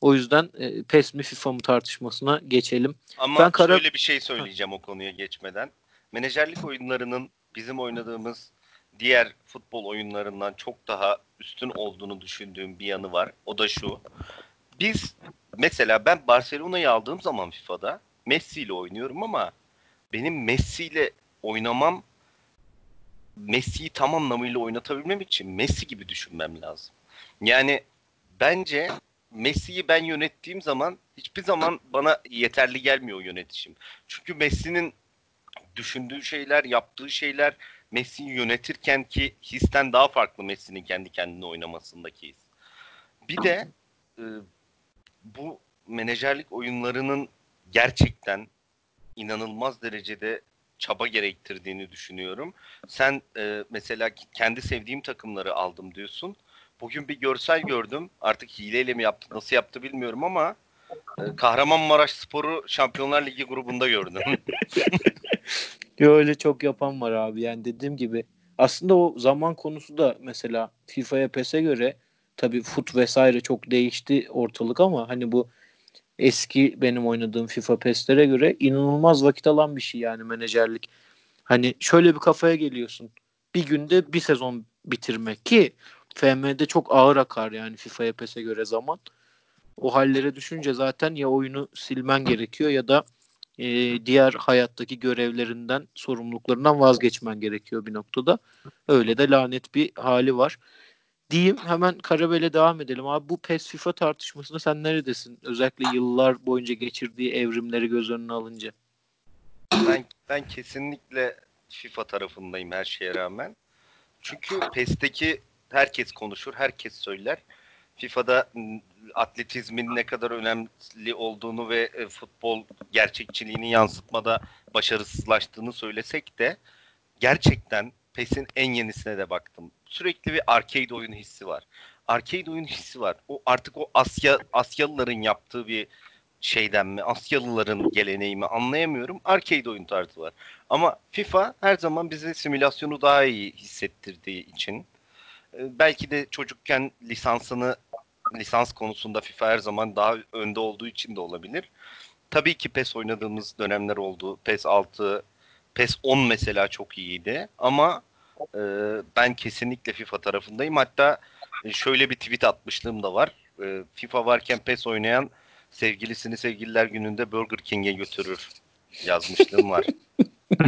O yüzden e, PES mi FIFA mı tartışmasına geçelim. Ama Ben kara- şöyle bir şey söyleyeceğim o konuya geçmeden. Menajerlik oyunlarının bizim oynadığımız diğer futbol oyunlarından çok daha üstün olduğunu düşündüğüm bir yanı var. O da şu. Biz mesela ben Barcelona'yı aldığım zaman FIFA'da Messi ile oynuyorum ama benim Messi ile oynamam Messi'yi tam anlamıyla oynatabilmem için Messi gibi düşünmem lazım. Yani bence Messi'yi ben yönettiğim zaman hiçbir zaman bana yeterli gelmiyor yönetişim. Çünkü Messi'nin düşündüğü şeyler, yaptığı şeyler Messi'yi yönetirken ki histen daha farklı Messi'nin kendi kendine oynamasındaki his. Bir de e, bu menajerlik oyunlarının gerçekten inanılmaz derecede çaba gerektirdiğini düşünüyorum. Sen e, mesela kendi sevdiğim takımları aldım diyorsun. Bugün bir görsel gördüm. Artık hileyle mi yaptı, nasıl yaptı bilmiyorum ama e, Kahramanmaraş Sporu Şampiyonlar Ligi grubunda gördüm. Yo, öyle çok yapan var abi. Yani dediğim gibi aslında o zaman konusu da mesela FIFA'ya PES'e göre tabii fut vesaire çok değişti ortalık ama hani bu eski benim oynadığım FIFA PES'lere göre inanılmaz vakit alan bir şey yani menajerlik. Hani şöyle bir kafaya geliyorsun. Bir günde bir sezon bitirmek ki FM'de çok ağır akar yani FIFA'ya PES'e göre zaman. O hallere düşünce zaten ya oyunu silmen gerekiyor ya da e, diğer hayattaki görevlerinden, sorumluluklarından vazgeçmen gerekiyor bir noktada. Öyle de lanet bir hali var. Diyeyim hemen Karabel'e devam edelim. Abi bu PES FIFA tartışmasında sen neredesin? Özellikle yıllar boyunca geçirdiği evrimleri göz önüne alınca. ben ben kesinlikle FIFA tarafındayım her şeye rağmen. Çünkü PES'teki herkes konuşur, herkes söyler. FIFA'da atletizmin ne kadar önemli olduğunu ve e, futbol gerçekçiliğini yansıtmada başarısızlaştığını söylesek de gerçekten PES'in en yenisine de baktım. Sürekli bir arcade oyun hissi var. Arcade oyun hissi var. O artık o Asya Asyalıların yaptığı bir şeyden mi, Asyalıların geleneği mi anlayamıyorum. Arcade oyun tarzı var. Ama FIFA her zaman bize simülasyonu daha iyi hissettirdiği için e, belki de çocukken lisansını lisans konusunda FIFA her zaman daha önde olduğu için de olabilir. Tabii ki PES oynadığımız dönemler oldu. PES 6, PES 10 mesela çok iyiydi ama e, ben kesinlikle FIFA tarafındayım. Hatta e, şöyle bir tweet atmışlığım da var. E, FIFA varken PES oynayan sevgilisini sevgililer gününde Burger King'e götürür yazmışlığım var.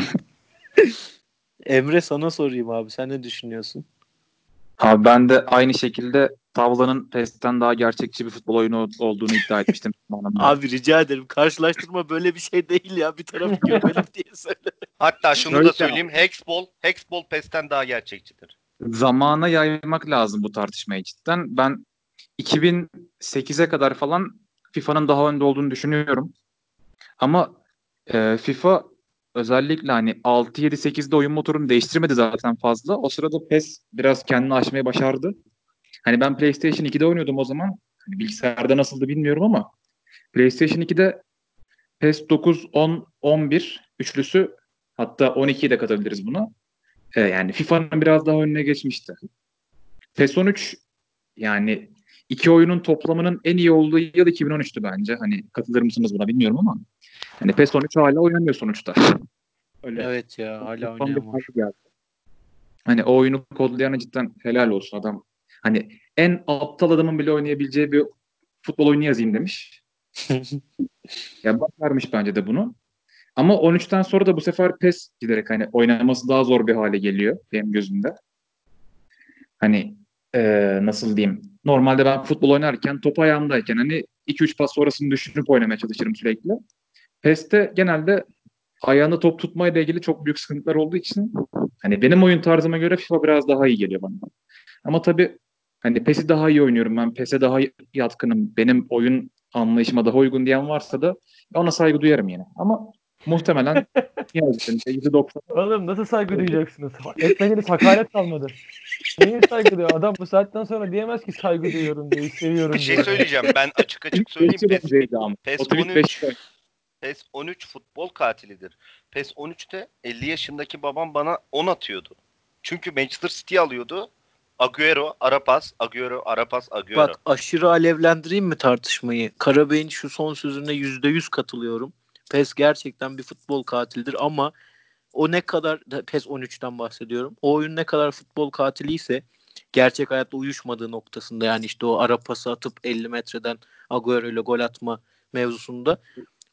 Emre sana sorayım abi. Sen ne düşünüyorsun? Abi ben de aynı şekilde tavlanın PES'ten daha gerçekçi bir futbol oyunu olduğunu iddia etmiştim. Abi rica ederim. Karşılaştırma böyle bir şey değil ya. Bir tarafı gömelim diye söyle. Hatta şunu Öyle da söyleyeyim. Hexball, Hexball PES'ten daha gerçekçidir. Zamana yaymak lazım bu tartışmayı cidden. Ben 2008'e kadar falan FIFA'nın daha önde olduğunu düşünüyorum. Ama e, FIFA özellikle hani 6 7 8'de oyun motorunu değiştirmedi zaten fazla. O sırada PES biraz kendini aşmayı başardı. Hani ben PlayStation 2'de oynuyordum o zaman. Hani bilgisayarda nasıldı bilmiyorum ama PlayStation 2'de PES 9, 10, 11 üçlüsü hatta 12'yi de katabiliriz buna. E, yani FIFA'nın biraz daha önüne geçmişti. PES 13 yani iki oyunun toplamının en iyi olduğu yıl 2013'tü bence. Hani katılır mısınız buna bilmiyorum ama hani PES 13 hala oynanıyor sonuçta. Öyle. Evet ya hala geldi. Hani o oyunu kodlayana cidden helal olsun adam. Hani en aptal adamın bile oynayabileceği bir futbol oyunu yazayım demiş. Ya başarmış bence de bunu. Ama 13'ten sonra da bu sefer PES giderek hani oynaması daha zor bir hale geliyor benim gözümde. Hani eee, nasıl diyeyim? Normalde ben futbol oynarken top ayağımdayken hani 2-3 pas sonrasını düşünüp oynamaya çalışırım sürekli. PES'te genelde ayağında top tutmayla ilgili çok büyük sıkıntılar olduğu için hani benim oyun tarzıma göre FIFA biraz daha iyi geliyor bana. Ama tabii hani PES'i daha iyi oynuyorum ben. PES'e daha yatkınım. Benim oyun anlayışıma daha uygun diyen varsa da ona saygı duyarım yine. Ama muhtemelen yazdım. %90 Oğlum nasıl saygı duyacaksınız? Etmediğiniz hakaret kalmadı. Neyin saygı duyuyor? Adam bu saatten sonra diyemez ki saygı duyuyorum diye, seviyorum Bir diye. şey söyleyeceğim. Ben açık açık söyleyeyim. PES. PES O tweet 13 beşi PES 13 futbol katilidir. PES 13'te 50 yaşındaki babam bana 10 atıyordu. Çünkü Manchester City alıyordu. Agüero, Arapas, Agüero, Arapas, Agüero. Bak aşırı alevlendireyim mi tartışmayı? Karabey'in şu son sözüne yüzde yüz katılıyorum. PES gerçekten bir futbol katilidir ama o ne kadar PES 13'ten bahsediyorum. O oyun ne kadar futbol katiliyse gerçek hayatta uyuşmadığı noktasında yani işte o ara pası atıp 50 metreden Agüero ile gol atma mevzusunda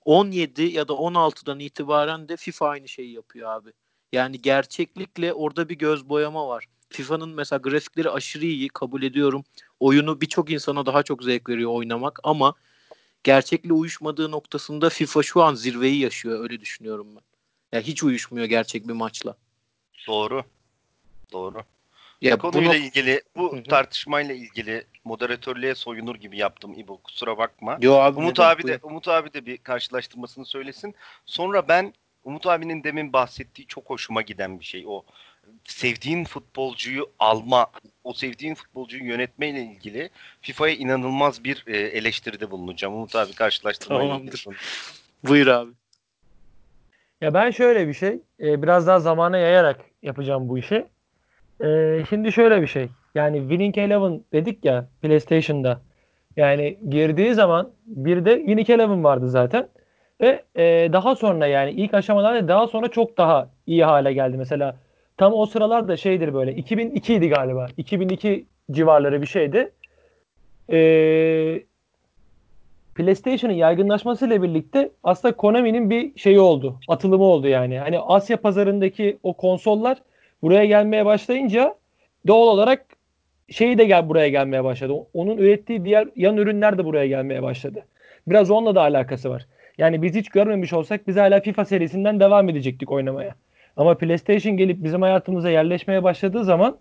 17 ya da 16'dan itibaren de FIFA aynı şeyi yapıyor abi. Yani gerçeklikle orada bir göz boyama var. FIFA'nın mesela grafikleri aşırı iyi kabul ediyorum. Oyunu birçok insana daha çok zevk veriyor oynamak ama gerçekle uyuşmadığı noktasında FIFA şu an zirveyi yaşıyor öyle düşünüyorum ben. Ya hiç uyuşmuyor gerçek bir maçla. Doğru. Doğru. Ya Bu konuyla bunu ilgili, bu tartışmayla ilgili moderatörlüğe soyunur gibi yaptım İbo. Kusura bakma. Yo abi Umut abi de? Umut abi de bir karşılaştırmasını söylesin. Sonra ben Umut abinin demin bahsettiği çok hoşuma giden bir şey o. Sevdiğin futbolcuyu alma, o sevdiğin futbolcuyu yönetmeyle ilgili FIFA'ya inanılmaz bir e, eleştiride bulunacağım. Umut abi karşılaştırmayla ilgili Tamamdır. Buyur abi. Ya ben şöyle bir şey, e, biraz daha zamana yayarak yapacağım bu işi. E, şimdi şöyle bir şey. Yani Winning Eleven dedik ya PlayStation'da. Yani girdiği zaman bir de Winning Eleven vardı zaten. Ve e, daha sonra yani ilk aşamalarda daha sonra çok daha iyi hale geldi. Mesela tam o sıralarda şeydir böyle 2002 idi galiba. 2002 civarları bir şeydi. E, PlayStation'ın yaygınlaşmasıyla birlikte aslında Konami'nin bir şeyi oldu. Atılımı oldu yani. Hani Asya pazarındaki o konsollar buraya gelmeye başlayınca doğal olarak şeyi de gel buraya gelmeye başladı. Onun ürettiği diğer yan ürünler de buraya gelmeye başladı. Biraz onunla da alakası var. Yani biz hiç görmemiş olsak biz hala FIFA serisinden devam edecektik oynamaya. Ama PlayStation gelip bizim hayatımıza yerleşmeye başladığı zaman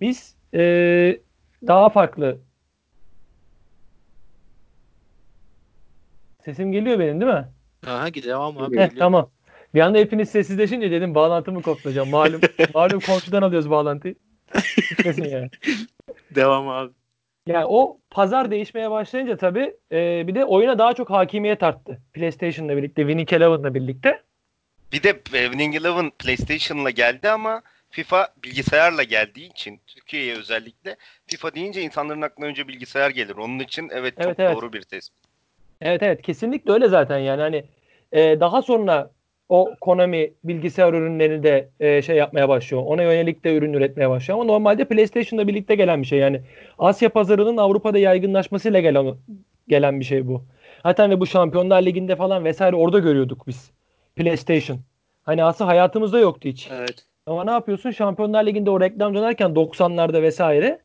biz eee, daha farklı Sesim geliyor benim değil mi? Aha devam abi. Heh, tamam. Bir anda hepiniz sessizleşince dedim bağlantımı koplayacağım. Malum malum komşudan alıyoruz bağlantıyı. Yani. Devam abi. Yani o pazar değişmeye başlayınca tabii e, bir de oyuna daha çok hakimiyet arttı. PlayStation'la birlikte, Winning Eleven'la birlikte. Bir de e, Winning Eleven PlayStation'la geldi ama FIFA bilgisayarla geldiği için Türkiye'ye özellikle FIFA deyince insanların aklına önce bilgisayar gelir. Onun için evet çok Evet, evet. doğru bir tespit. Evet evet kesinlikle öyle zaten yani hani e, daha sonra o Konami bilgisayar ürünlerini de e, şey yapmaya başlıyor. Ona yönelik de ürün üretmeye başlıyor. Ama normalde PlayStation'la birlikte gelen bir şey. Yani Asya pazarının Avrupa'da yaygınlaşmasıyla gelen gelen bir şey bu. Hatta hani bu Şampiyonlar Ligi'nde falan vesaire orada görüyorduk biz. PlayStation. Hani aslında hayatımızda yoktu hiç. Evet. Ama ne yapıyorsun? Şampiyonlar Ligi'nde o reklam dönerken 90'larda vesaire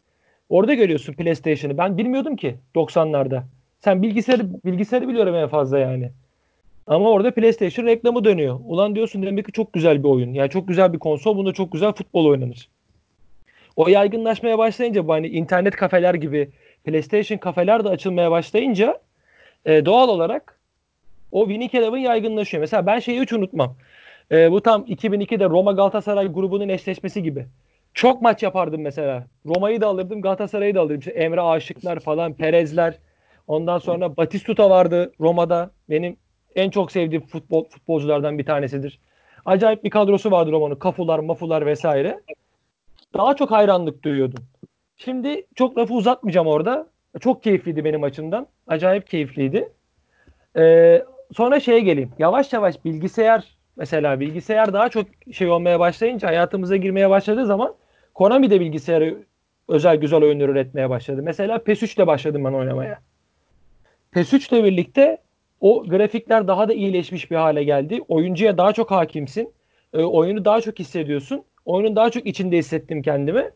orada görüyorsun PlayStation'ı. Ben bilmiyordum ki 90'larda. Sen bilgisayarı bilgisayarı biliyorum en fazla yani. Ama orada PlayStation reklamı dönüyor. Ulan diyorsun demek ki çok güzel bir oyun. Yani çok güzel bir konsol. Bunda çok güzel futbol oynanır. O yaygınlaşmaya başlayınca bu hani internet kafeler gibi PlayStation kafeler de açılmaya başlayınca e, doğal olarak o Winning Eleven yaygınlaşıyor. Mesela ben şeyi hiç unutmam. E, bu tam 2002'de Roma Galatasaray grubunun eşleşmesi gibi. Çok maç yapardım mesela. Roma'yı da alırdım, Galatasaray'ı da alırdım. İşte Emre Aşıklar falan, Perezler. Ondan sonra Batistuta vardı Roma'da. Benim en çok sevdiğim futbol futbolculardan bir tanesidir. Acayip bir kadrosu vardı Roma'nın. Kafular, mafular vesaire. Daha çok hayranlık duyuyordum. Şimdi çok lafı uzatmayacağım orada. Çok keyifliydi benim açımdan. Acayip keyifliydi. Ee, sonra şeye geleyim. Yavaş yavaş bilgisayar mesela bilgisayar daha çok şey olmaya başlayınca hayatımıza girmeye başladığı zaman Konami de bilgisayarı özel güzel oyunlar üretmeye başladı. Mesela PES 3 ile başladım ben oynamaya. PES 3 ile birlikte o grafikler daha da iyileşmiş bir hale geldi. Oyuncuya daha çok hakimsin. E, oyunu daha çok hissediyorsun. Oyunun daha çok içinde hissettim kendimi.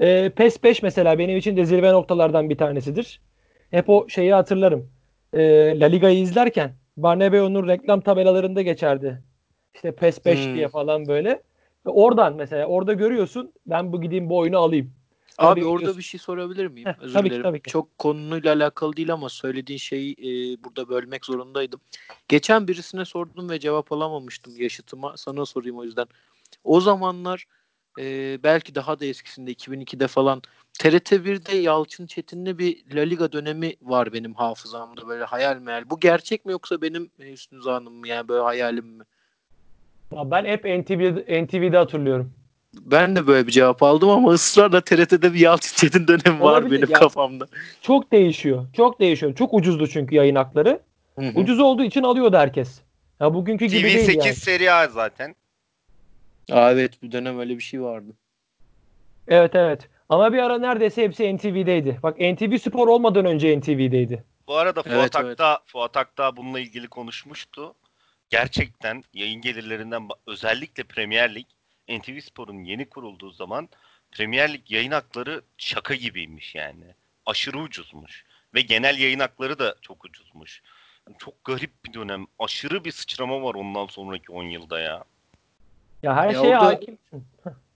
E, PES 5 mesela benim için de zirve noktalardan bir tanesidir. Hep o şeyi hatırlarım. E, La Liga'yı izlerken Barnebeo'nun reklam tabelalarında geçerdi. İşte PES 5 Hmm. diye falan böyle. Oradan mesela orada görüyorsun ben bu gideyim bu oyunu alayım. Abi orada biliyorsun. bir şey sorabilir miyim? Heh, Özür tabii ki, dilerim. tabii ki. Çok konuyla alakalı değil ama söylediğin şeyi e, burada bölmek zorundaydım. Geçen birisine sordum ve cevap alamamıştım yaşıtıma. Sana sorayım o yüzden. O zamanlar e, belki daha da eskisinde 2002'de falan TRT 1'de Yalçın Çetin'le bir La Liga dönemi var benim hafızamda böyle hayal meyal. Bu gerçek mi yoksa benim e, Hüsnü Zanım mı yani böyle hayalim mi? Ben hep NTV, NTV'de hatırlıyorum. Ben de böyle bir cevap aldım ama ısrarla TRT'de bir Yalçın Çetin dönemi var Olabilir benim ya. kafamda. Çok değişiyor. Çok değişiyor. Çok ucuzdu çünkü yayın hakları. Hı hı. Ucuz olduğu için alıyordu herkes. Ya bugünkü gibi değil TV8 yani. seri A zaten. Aa, evet bir dönem öyle bir şey vardı. Evet evet. Ama bir ara neredeyse hepsi NTV'deydi. Bak NTV Spor olmadan önce NTV'deydi. Bu arada Fuat Evet, Akta, Fuat Akta bununla ilgili konuşmuştu. Gerçekten yayın gelirlerinden özellikle Premier Lig NTV Spor'un yeni kurulduğu zaman Premier Lig yayın hakları şaka gibiymiş yani. Aşırı ucuzmuş. Ve genel yayın hakları da çok ucuzmuş. Çok garip bir dönem. Aşırı bir sıçrama var ondan sonraki 10 yılda ya. Ya her Ya şeye orada- hakimsin.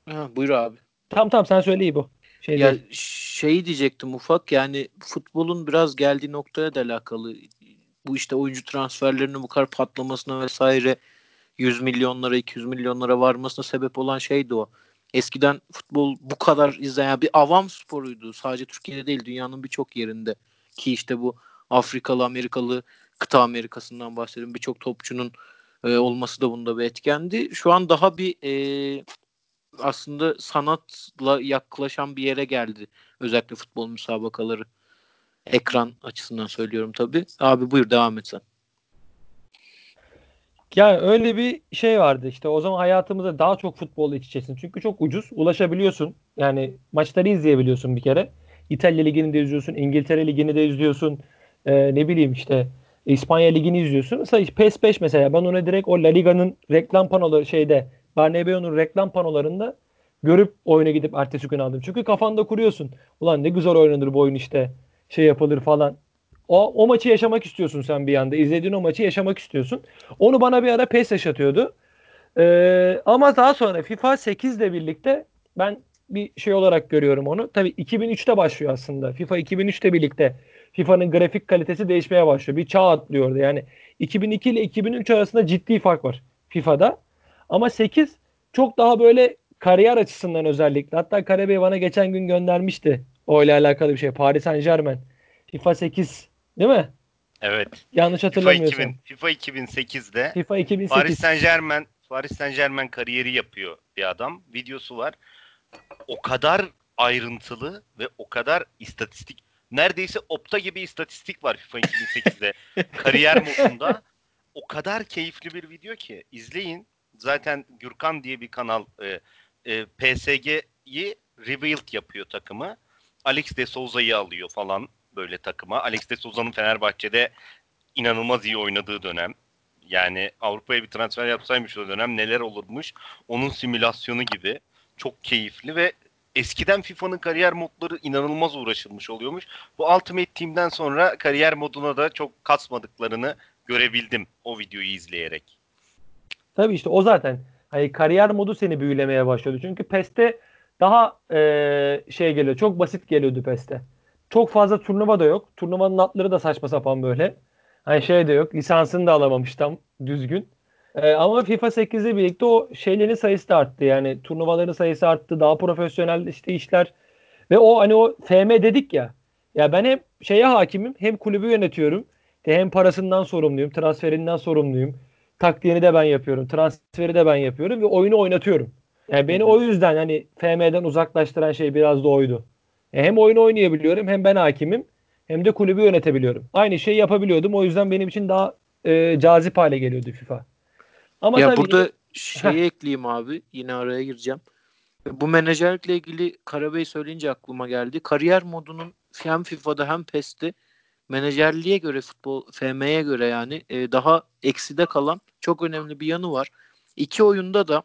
Ha, buyur abi. Tamam tamam sen söyle iyi bu. Şey Ya değil. şey diyecektim ufak yani futbolun biraz geldiği noktaya da alakalı. Bu işte oyuncu transferlerinin bu kadar patlamasına vesaire 100 milyonlara 200 milyonlara varmasına sebep olan şeydi o. Eskiden futbol bu kadar izleyen bir avam sporuydu. Sadece Türkiye'de değil dünyanın birçok yerinde. Ki işte bu Afrikalı, Amerikalı, kıta Amerikasından bahsediyorum. Birçok topçunun e, olması da bunda bir etkendi. Şu an daha bir e, aslında sanatla yaklaşan bir yere geldi. Özellikle futbol müsabakaları. Ekran açısından söylüyorum tabii. Abi buyur devam et sen. Ya öyle bir şey vardı işte o zaman hayatımızda daha çok futbolla iç. Çünkü çok ucuz ulaşabiliyorsun. Yani maçları izleyebiliyorsun bir kere. İtalya Ligi'ni de izliyorsun. İngiltere Ligi'ni de izliyorsun. Ee, ne bileyim işte İspanya Ligi'ni izliyorsun. Mesela PES 5 mesela ben onu direkt o La Liga'nın reklam panoları şeyde Barnebeo'nun reklam panolarında görüp oyuna gidip ertesi gün aldım. Çünkü kafanda kuruyorsun. Ulan ne güzel oynanır bu oyun işte. Şey yapılır falan. O, o maçı yaşamak istiyorsun sen bir anda. İzlediğin o maçı yaşamak istiyorsun. Onu bana bir ara PES yaşatıyordu. Ee, ama daha sonra FIFA 8 ile birlikte ben bir şey olarak görüyorum onu. Tabii 2003'te başlıyor aslında. FIFA 2003'te birlikte FIFA'nın grafik kalitesi değişmeye başlıyor. Bir çağ atlıyor orada. Yani 2002 ile 2003 arasında ciddi fark var FIFA'da. Ama 8 çok daha böyle kariyer açısından özellikle. Hatta Karabey bana geçen gün göndermişti. O ile alakalı bir şey. Paris Saint Germain. FIFA 8 değil mi? Evet. Yanlış FIFA, hatırlamıyorsam. 2000, FIFA 2008'de FIFA 2008. Paris Saint Germain Paris Saint Germain kariyeri yapıyor bir adam. Videosu var. O kadar ayrıntılı ve o kadar istatistik. Neredeyse opta gibi istatistik var FIFA 2008'de. Kariyer modunda. o kadar keyifli bir video ki izleyin. Zaten Gürkan diye bir kanal e, e, PSG'yi rebuild yapıyor takımı. Alex de Souza'yı alıyor falan böyle takıma. Alex de Souza'nın Fenerbahçe'de inanılmaz iyi oynadığı dönem. Yani Avrupa'ya bir transfer yapsaymış o dönem neler olurmuş. Onun simülasyonu gibi. Çok keyifli ve eskiden FIFA'nın kariyer modları inanılmaz uğraşılmış oluyormuş. Bu Ultimate Team'den sonra kariyer moduna da çok kasmadıklarını görebildim o videoyu izleyerek. Tabii işte o zaten hani kariyer modu seni büyülemeye başladı. Çünkü PES'te daha e, şey geliyor. Çok basit geliyordu PES'te. Çok fazla turnuva da yok. Turnuvanın atları da saçma sapan böyle. Hani şey de yok. Lisansını da alamamış tam düzgün. E, ama FIFA 8'le birlikte o şeylerin sayısı da arttı. Yani turnuvaların sayısı arttı. Daha profesyonel işte işler. Ve o hani o FM dedik ya. Ya ben hem şeye hakimim hem kulübü yönetiyorum. Hem parasından sorumluyum. Transferinden sorumluyum. Taktiğini de ben yapıyorum. Transferi de ben yapıyorum ve oyunu oynatıyorum. Yani beni o yüzden hani FM'den uzaklaştıran şey biraz da oydu. E hem oyunu oynayabiliyorum hem ben hakimim hem de kulübü yönetebiliyorum. Aynı şeyi yapabiliyordum. O yüzden benim için daha e, cazip hale geliyordu FIFA. Ama ya burada ki... şeyi ekleyeyim abi. Yine araya gireceğim. Bu menajerlikle ilgili Karabey söyleyince aklıma geldi. Kariyer modunun hem FIFA'da hem PES'te menajerliğe göre futbol FM'ye göre yani e, daha ekside kalan çok önemli bir yanı var. İki oyunda da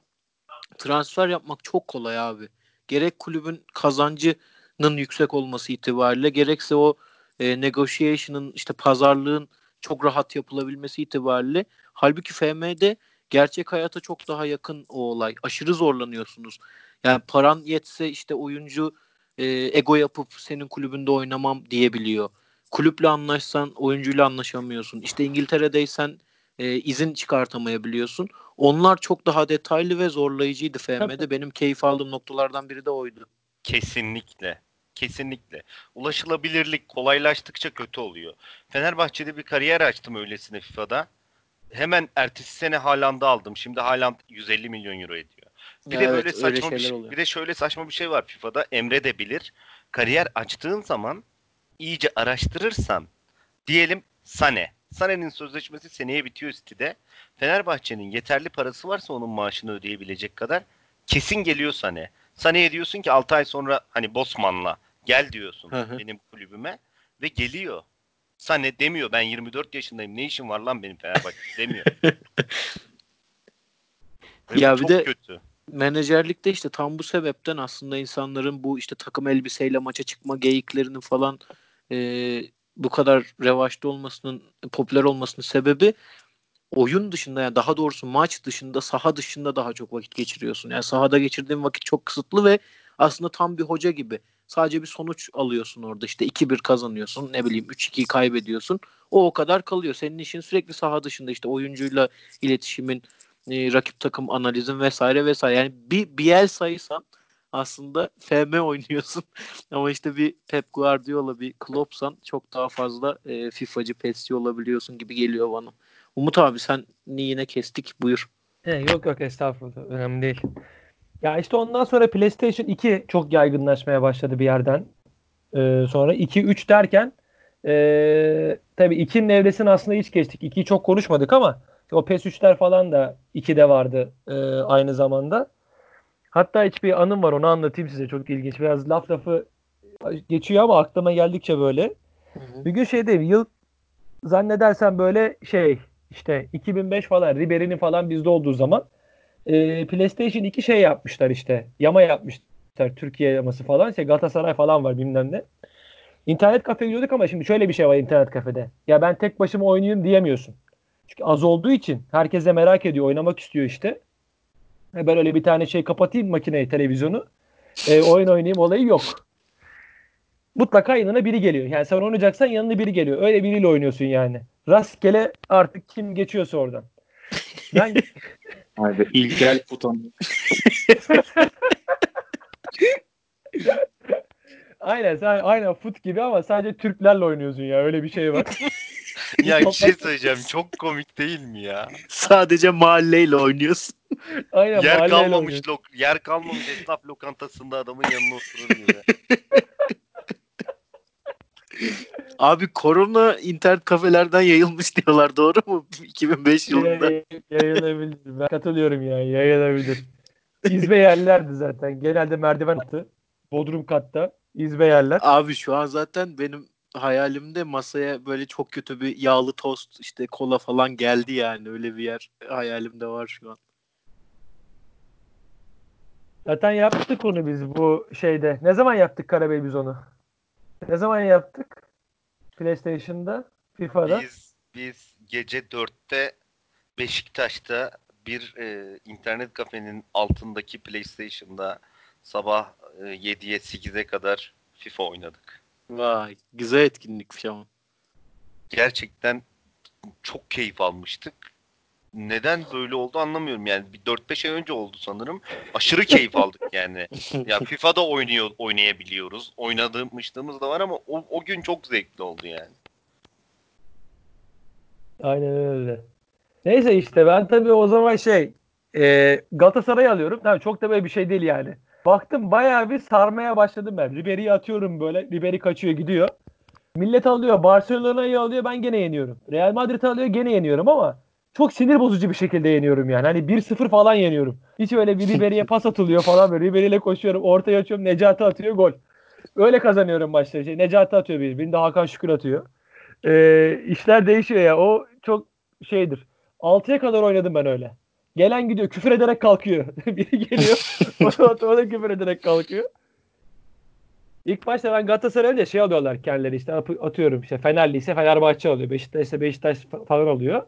transfer yapmak çok kolay abi. Gerek kulübün kazancının yüksek olması itibariyle gerekse o e, negotiation'ın işte pazarlığın çok rahat yapılabilmesi itibariyle halbuki FM'de gerçek hayata çok daha yakın o olay. Aşırı zorlanıyorsunuz. Yani paran yetse işte oyuncu e, ego yapıp senin kulübünde oynamam diyebiliyor. Kulüple anlaşsan oyuncuyla anlaşamıyorsun. İşte İngiltere'deysen e, izin çıkartamayabiliyorsun. Onlar çok daha detaylı ve zorlayıcıydı FM'de. Tabii. Benim keyif aldığım noktalardan biri de oydu. Kesinlikle. Kesinlikle. Ulaşılabilirlik kolaylaştıkça kötü oluyor. Fenerbahçe'de bir kariyer açtım öylesine FIFA'da. Hemen ertesi sene Haaland'ı aldım. Şimdi Haaland 150 milyon euro ediyor. Bir ya de evet, böyle saçma bir şey, oluyor. bir de şöyle saçma bir şey var FIFA'da. Emre de bilir. Kariyer açtığın zaman iyice araştırırsan diyelim Sane. Sane'nin sözleşmesi seneye bitiyor City'de. Fenerbahçe'nin yeterli parası varsa onun maaşını ödeyebilecek kadar kesin geliyor Sane. Sane'ye diyorsun ki 6 ay sonra hani Bosman'la gel diyorsun hı hı. benim kulübüme ve geliyor. Sane demiyor ben 24 yaşındayım ne işim var lan benim Fenerbahçe demiyor. ya bir de kötü. menajerlikte işte tam bu sebepten aslında insanların bu işte takım elbiseyle maça çıkma geyiklerinin falan e, bu kadar revaçta olmasının popüler olmasının sebebi oyun dışında yani daha doğrusu maç dışında saha dışında daha çok vakit geçiriyorsun. Yani sahada geçirdiğin vakit çok kısıtlı ve aslında tam bir hoca gibi. Sadece bir sonuç alıyorsun orada işte 2-1 kazanıyorsun ne bileyim 3-2 kaybediyorsun. O o kadar kalıyor. Senin işin sürekli saha dışında işte oyuncuyla iletişimin, e, rakip takım analizin vesaire vesaire. Yani bir BL sayısan aslında FM oynuyorsun. Ama işte bir Pep Guardiola, bir Klopp'san çok daha fazla e, FIFA'cı, PES'ci olabiliyorsun gibi geliyor bana. Umut abi sen yine kestik buyur. He, yok yok estağfurullah önemli değil. Ya işte ondan sonra PlayStation 2 çok yaygınlaşmaya başladı bir yerden. Ee, sonra 2-3 derken ee, tabii 2'nin evresini aslında hiç geçtik. 2'yi çok konuşmadık ama o PES 3'ler falan da 2'de vardı e, aynı zamanda. Hatta hiçbir anım var onu anlatayım size çok ilginç. Biraz laf lafı geçiyor ama aklıma geldikçe böyle. Hı hı. Bir gün şey değil yıl zannedersen böyle şey işte 2005 falan Ribery'nin falan bizde olduğu zaman e, PlayStation 2 şey yapmışlar işte yama yapmışlar Türkiye yaması falan işte Galatasaray falan var bilmem ne. İnternet kafe gidiyorduk ama şimdi şöyle bir şey var internet kafede. Ya ben tek başıma oynayayım diyemiyorsun. Çünkü az olduğu için herkese merak ediyor oynamak istiyor işte. E ben öyle bir tane şey kapatayım makineyi televizyonu. E, oyun oynayayım olayı yok. Mutlaka yanına biri geliyor. Yani sen oynayacaksan yanına biri geliyor. Öyle biriyle oynuyorsun yani. Rastgele artık kim geçiyorsa oradan. Ben Haydi İlkel buton. aynen sen aynen fut gibi ama sadece Türklerle oynuyorsun ya öyle bir şey var. ya bir şey söyleyeceğim çok komik değil mi ya? Sadece mahalleyle oynuyorsun. Aynen yer kalmamış lok yer kalmamış esnaf lokantasında adamın yanına oturur gibi. Abi korona internet kafelerden yayılmış diyorlar doğru mu? 2005 yılında. Yay- Yayılabilir. Ben katılıyorum ya. Yayılabilir. İzbe yerlerdi zaten. Genelde merdiven altı. Bodrum katta. İzbe yerler. Abi şu an zaten benim hayalimde masaya böyle çok kötü bir yağlı tost işte kola falan geldi yani öyle bir yer hayalimde var şu an. Zaten yaptık onu biz bu şeyde. Ne zaman yaptık Karabey biz onu? Ne zaman yaptık? PlayStation'da, FIFA'da. Biz biz gece 4'te Beşiktaş'ta bir e, internet kafenin altındaki PlayStation'da sabah e, 7'ye 8'e kadar FIFA oynadık. Vay güzel etkinlikmiş ama. Gerçekten çok keyif almıştık. Neden böyle oldu anlamıyorum yani. Bir 4-5 ay önce oldu sanırım. Aşırı keyif aldık yani. Ya FIFA'da oynuyor oynayabiliyoruz. Oynadığımız da var ama o, o gün çok zevkli oldu yani. Aynen öyle. Neyse işte ben tabii o zaman şey e, Galatasaray'ı alıyorum. Tabii çok da böyle bir şey değil yani. Baktım bayağı bir sarmaya başladım ben. Ribery'i atıyorum böyle. Ribery kaçıyor gidiyor. Millet alıyor. Barcelona'yı alıyor. Ben gene yeniyorum. Real Madrid alıyor. Gene yeniyorum ama çok sinir bozucu bir şekilde yeniyorum yani. Hani 1-0 falan yeniyorum. Hiç öyle bir Ribery'e pas atılıyor falan böyle. Ribery ile koşuyorum. Ortaya açıyorum. Necati atıyor. Gol. Öyle kazanıyorum maçları. Şey, Necati atıyor bir. Birinde Hakan Şükür atıyor. Ee, işler değişiyor ya. O çok şeydir. 6'ya kadar oynadım ben öyle. Gelen gidiyor küfür ederek kalkıyor. Biri geliyor o, o da küfür ederek kalkıyor. İlk başta ben Galatasaray'da şey alıyorlar kendileri işte at- atıyorum işte Fenerli ise Fenerbahçe alıyor. Beşiktaş ise Beşiktaş fa- falan alıyor.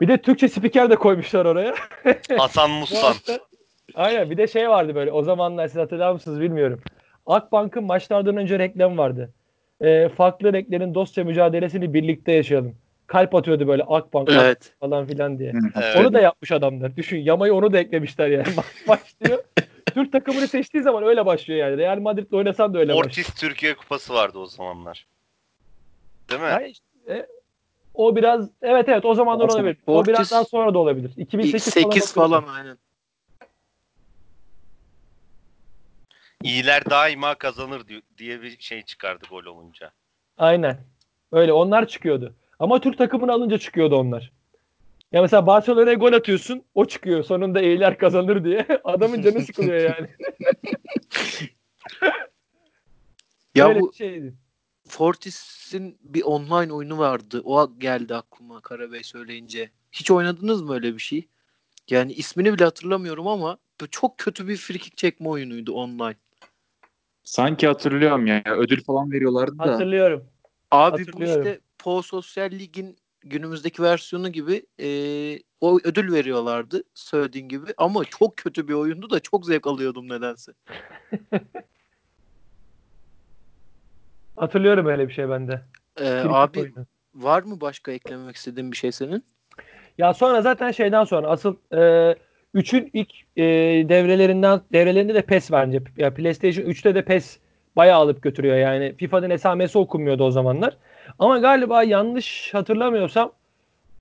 Bir de Türkçe spiker de koymuşlar oraya. Hasan Mustan. Aynen bir de şey vardı böyle o zamanlar siz hatırlar mısınız bilmiyorum. Akbank'ın maçlardan önce reklam vardı. Ee, farklı renklerin dostça mücadelesini birlikte yaşayalım. Kalp atıyordu böyle Akbank Evet. falan filan diye. Evet. Onu da yapmış adamlar. Düşün yamayı onu da eklemişler yani. Başlıyor. Türk takımını seçtiği zaman öyle başlıyor yani. Real Madrid'le oynasan da öyle başlıyor. Ortiz Türkiye Kupası vardı o zamanlar. Değil mi? Yani işte, e, o biraz evet evet o zamanlar Ortiz- olabilir. O biraz daha sonra da olabilir. İlk 2008 8 falan. falan aynen. İyiler daima kazanır di- diye bir şey çıkardı gol olunca. Aynen. Öyle onlar çıkıyordu. Ama Türk takımını alınca çıkıyordu onlar. Ya mesela Barcelona'ya gol atıyorsun, o çıkıyor. Sonunda iyiler kazanır diye. Adamın canı sıkılıyor yani. Ya Öyle bu şeydi. Fortis'in bir online oyunu vardı. O geldi aklıma Karabey söyleyince. Hiç oynadınız mı öyle bir şey? Yani ismini bile hatırlamıyorum ama bu çok kötü bir frikik çekme oyunuydu online. Sanki hatırlıyorum ya. Ödül falan veriyorlardı da. Hatırlıyorum. Abi bu Hatırlıyorum. işte Po Sosyal Lig'in günümüzdeki versiyonu gibi e, o ödül veriyorlardı söylediğin gibi ama çok kötü bir oyundu da çok zevk alıyordum nedense. Hatırlıyorum öyle bir şey bende. E, Frikik abi oyunu. var mı başka eklemek istediğin bir şey senin? Ya sonra zaten şeyden sonra asıl e, 3'ün ilk e, devrelerinden devrelerinde de PES bence. Ya PlayStation 3'te de PES bayağı alıp götürüyor yani. FIFA'nın esamesi okunmuyordu o zamanlar. Ama galiba yanlış hatırlamıyorsam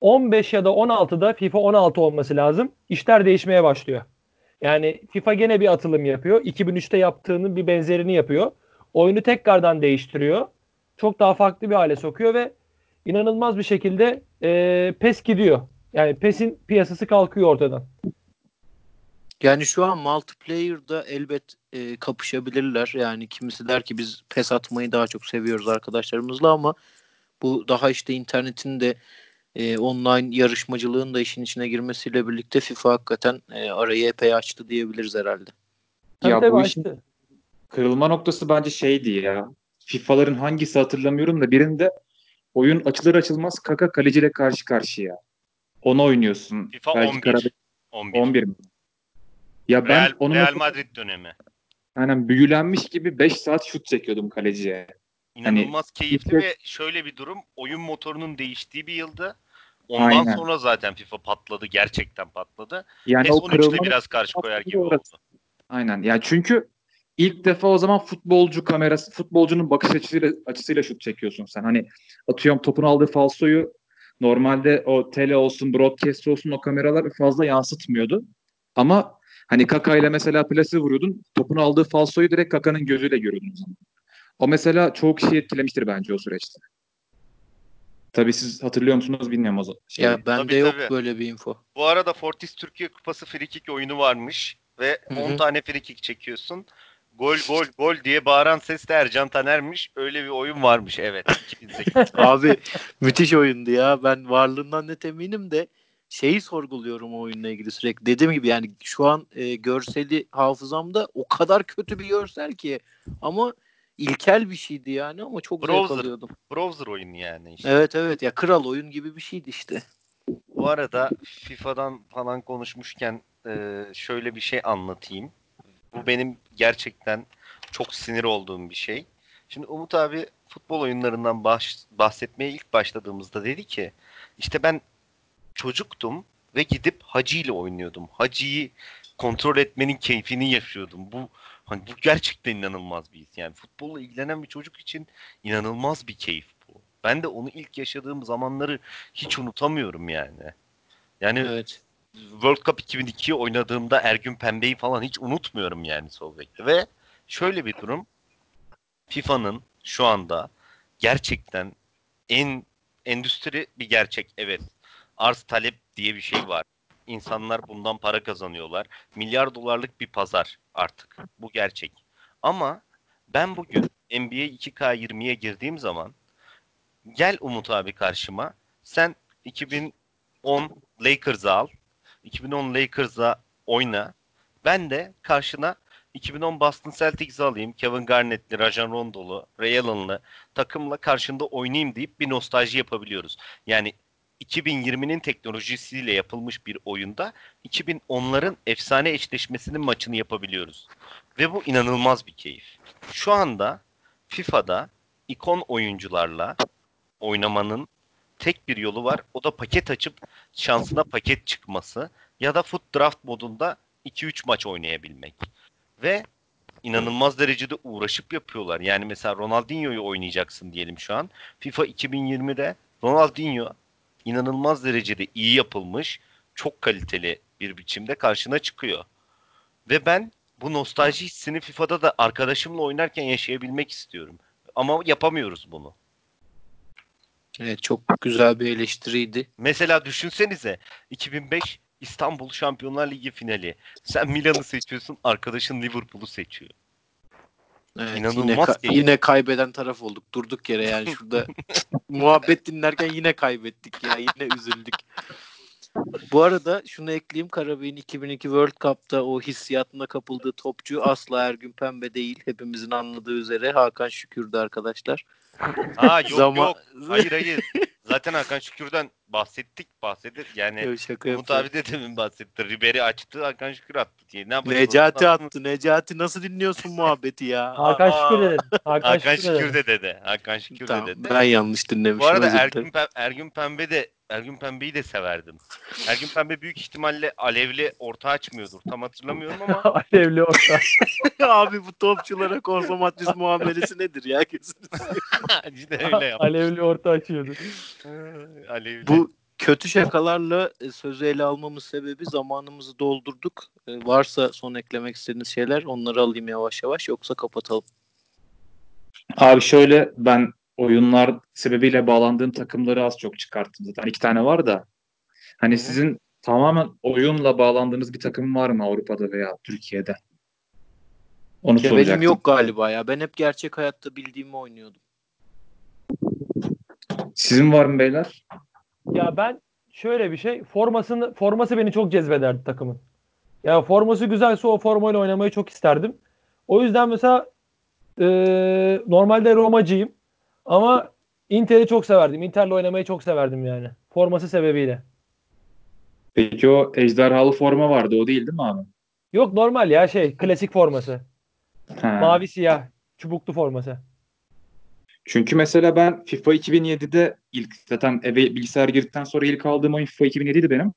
15 ya da 16'da FIFA 16 olması lazım. İşler değişmeye başlıyor. Yani FIFA gene bir atılım yapıyor. 2003'te yaptığının bir benzerini yapıyor. Oyunu tekrardan değiştiriyor. Çok daha farklı bir hale sokuyor ve inanılmaz bir şekilde e, PES gidiyor. Yani PES'in piyasası kalkıyor ortadan. Yani şu an multiplayer'da elbet e, kapışabilirler. Yani kimisi der ki biz pes atmayı daha çok seviyoruz arkadaşlarımızla ama bu daha işte internetin de e, online yarışmacılığın da işin içine girmesiyle birlikte FIFA hakikaten e, arayı epey açtı diyebiliriz herhalde. Tabii Ya tabii bu işin açtı. Kırılma noktası bence şeydi ya. FIFA'ların hangisi hatırlamıyorum da birinde oyun açılır açılmaz Kaka kaleciyle karşı karşıya. Onu oynuyorsun. FIFA Belki 11. Karabey 11. 11 mi? Ya ben Real, onu Real Madrid dönemi. aynen büyülenmiş gibi 5 saat şut çekiyordum kaleciye. İnanılmaz keyifli işte- ve şöyle bir durum. Oyun motorunun değiştiği bir yıldı. Ondan Aynen. sonra zaten FIFA patladı. Gerçekten patladı. Yani PES o 13'te kırılma biraz karşı koyar gibi orası. oldu. Aynen. Ya çünkü ilk defa o zaman futbolcu kamerası, futbolcunun bakış açısıyla açısıyla şut çekiyorsun sen. Hani atıyorum topun aldığı falsoyu normalde o tele olsun, broadcast olsun o kameralar fazla yansıtmıyordu. Ama hani Kaka ile mesela plase vuruyordun. Topun aldığı falsoyu direkt Kaka'nın gözüyle görüyordun o zaman. O mesela çoğu kişiyi etkilemiştir bence o süreçte. Tabii siz hatırlıyor musunuz bilmiyorum o zaman. Şey, Ya bende Tabii, yok tabii. böyle bir info. Bu arada Fortis Türkiye Kupası frikik oyunu varmış ve Hı hı. 10 tane frikik çekiyorsun. Gol gol gol diye bağıran ses de Ercan Taner'miş. Öyle bir oyun varmış evet. 2008. Abi müthiş oyundu ya. Ben varlığından net eminim de şeyi sorguluyorum o oyunla ilgili sürekli. Dediğim gibi yani şu an e, görseli hafızamda o kadar kötü bir görsel ki ama ilkel bir şeydi yani ama çok zevk Browser. alıyordum. Browser oyunu yani işte. Evet evet ya kral oyun gibi bir şeydi işte. Bu arada FIFA'dan falan konuşmuşken e, şöyle bir şey anlatayım. Bu benim gerçekten çok sinir olduğum bir şey. Şimdi Umut abi futbol oyunlarından baş- bahsetmeye ilk başladığımızda dedi ki işte ben çocuktum ve gidip Hacı ile oynuyordum. Hacı'yı kontrol etmenin keyfini yaşıyordum. Bu hani bu gerçekten inanılmaz bir his. Yani futbolla ilgilenen bir çocuk için inanılmaz bir keyif bu. Ben de onu ilk yaşadığım zamanları hiç unutamıyorum yani. Yani Evet. World Cup 2002'yi oynadığımda Ergün Pembe'yi falan hiç unutmuyorum yani sol. Ve şöyle bir durum. FIFA'nın şu anda gerçekten en endüstri bir gerçek evet. Arz talep diye bir şey var. İnsanlar bundan para kazanıyorlar. Milyar dolarlık bir pazar artık. Bu gerçek. Ama ben bugün NBA 2K20'ye girdiğim zaman gel Umut abi karşıma. Sen 2010 Lakers'ı al. 2010 Lakers'a oyna. Ben de karşına 2010 Boston Celtics'i alayım. Kevin Garnett'li, Rajon Rondo'lu, Ray Allen'lı takımla karşında oynayayım deyip bir nostalji yapabiliyoruz. Yani 2020'nin teknolojisiyle yapılmış bir oyunda 2010'ların efsane eşleşmesinin maçını yapabiliyoruz. Ve bu inanılmaz bir keyif. Şu anda FIFA'da ikon oyuncularla oynamanın tek bir yolu var. O da paket açıp şansına paket çıkması ya da foot draft modunda 2-3 maç oynayabilmek. Ve inanılmaz derecede uğraşıp yapıyorlar. Yani mesela Ronaldinho'yu oynayacaksın diyelim şu an. FIFA 2020'de Ronaldinho inanılmaz derecede iyi yapılmış, çok kaliteli bir biçimde karşına çıkıyor. Ve ben bu nostalji hissini FIFA'da da arkadaşımla oynarken yaşayabilmek istiyorum. Ama yapamıyoruz bunu. Evet çok güzel bir eleştiriydi. Mesela düşünsenize 2005 İstanbul Şampiyonlar Ligi finali. Sen Milan'ı seçiyorsun, arkadaşın Liverpool'u seçiyor. Evet, İnanılmaz yine, ka- yine kaybeden taraf olduk. Durduk yere yani şurada muhabbet dinlerken yine kaybettik ya. Yine üzüldük. Bu arada şunu ekleyeyim. Karabey'in 2002 World Cup'ta o hissiyatına kapıldığı topçu asla Ergün Pembe değil. Hepimizin anladığı üzere Hakan Şükür'dü arkadaşlar. Ha yok Zaman- yok. Hayır hayır. Zaten Hakan Şükür'den bahsettik bahsedir. Yani Yok, şaka Umut yapıyorum. abi de demin bahsetti. Ribery açtı, Hakan Şükür attı diye. Ne yapacağız? Necati Onu- attı. Necati nasıl dinliyorsun muhabbeti ya? Hakan Şükür dedin. Hakan, Hakan Şükür, de dedi. Hakan Şükür Tamam, de dedi. ben yanlış dinlemişim. Bu arada Ergün. Pem- Ergün Pembe de Ergün Pembe'yi de severdim. Ergün Pembe büyük ihtimalle alevli orta açmıyordur. Tam hatırlamıyorum ama Alevli orta. Abi bu topçulara konsomatris muamelesi nedir ya? Cidden öyle yaptı. Alevli orta açıyordu. alevli. Bu kötü şakalarla e, sözü ele almamız sebebi zamanımızı doldurduk. E, Varsa son eklemek istediğiniz şeyler onları alayım yavaş yavaş yoksa kapatalım. Abi şöyle ben oyunlar sebebiyle bağlandığım takımları az çok çıkarttım zaten. iki tane var da. Hani sizin tamamen oyunla bağlandığınız bir takım var mı Avrupa'da veya Türkiye'de? Onu Ya soracaktım. benim yok galiba ya. Ben hep gerçek hayatta bildiğimi oynuyordum. Sizin var mı beyler? Ya ben şöyle bir şey formasını forması beni çok cezbederdi takımın. Ya forması güzelse o formayla oynamayı çok isterdim. O yüzden mesela e, normalde Romacıyım ama Inter'i çok severdim. Inter'le oynamayı çok severdim yani. Forması sebebiyle. Peki o ejderhalı forma vardı. O değil değil mi abi? Yok normal ya şey klasik forması. Ha. Mavi siyah çubuklu forması. Çünkü mesela ben FIFA 2007'de ilk zaten eve bilgisayar girdikten sonra ilk aldığım oyun FIFA 2007'ydi benim.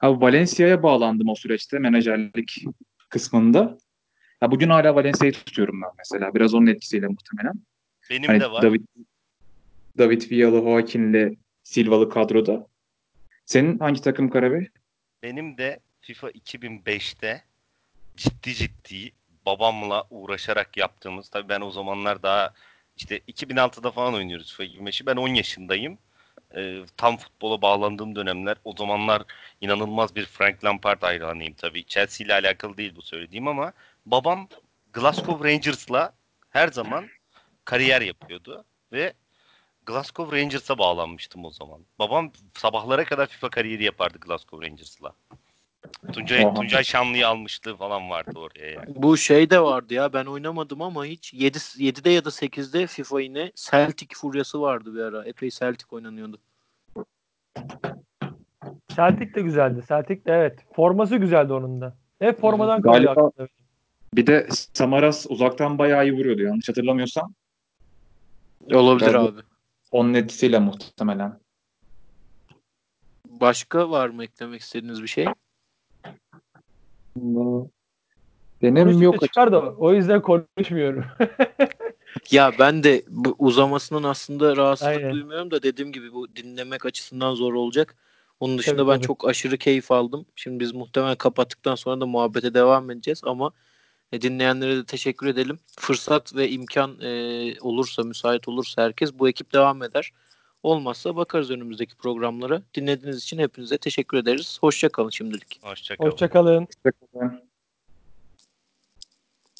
Abi Valencia'ya bağlandım o süreçte menajerlik kısmında. Ya bugün hala Valencia'yı tutuyorum ben mesela. Biraz onun etkisiyle muhtemelen. Benim Hani de var. David David Villalı, Joaquin'le Silvalı kadroda. Senin hangi takım Karabey? Benim de FIFA 2005'te ciddi ciddi babamla uğraşarak yaptığımız tabii ben o zamanlar daha işte 2006'da falan oynuyoruz FIFA 25'i. Ben 10 yaşındayım. Ee, tam futbola bağlandığım dönemler. O zamanlar inanılmaz bir Frank Lampard hayranıyım tabii. Chelsea ile alakalı değil bu söylediğim ama babam Glasgow Rangers'la her zaman kariyer yapıyordu ve Glasgow Rangers'a bağlanmıştım o zaman. Babam sabahlara kadar FIFA kariyeri yapardı Glasgow Rangers'la. Tuncay. Tuncay Şanlı'yı almışlığı falan vardı oraya yani. Bu şey de vardı ya ben oynamadım ama hiç 7 7'de ya da 8'de FIFA yine Celtic furyası vardı bir ara. Epey Celtic oynanıyordu. Celtic de güzeldi. Celtic de evet. Forması güzeldi onun da. Hep formadan kalıyor. Bir de Samaras uzaktan bayağı iyi vuruyordu yanlış hatırlamıyorsam. Olabilir Tabii. abi. Onun etkisiyle muhtemelen. Başka var mı eklemek istediğiniz bir şey? Benim Konuştukça yok çıkar da o yüzden konuşmuyorum. Ya ben de bu uzamasının aslında rahatsızlık Aynen. duymuyorum da dediğim gibi bu dinlemek açısından zor olacak. Onun dışında Tabii, ben tabii. çok aşırı keyif aldım. Şimdi biz muhtemelen kapattıktan sonra da muhabbete devam edeceğiz ama e, dinleyenlere de teşekkür edelim. Fırsat ve imkan e, olursa, müsait olursa herkes bu ekip devam eder. Olmazsa bakarız önümüzdeki programlara. Dinlediğiniz için hepinize teşekkür ederiz. Hoşça kalın şimdilik. Hoşçakalın. Hoşçakalın. açık.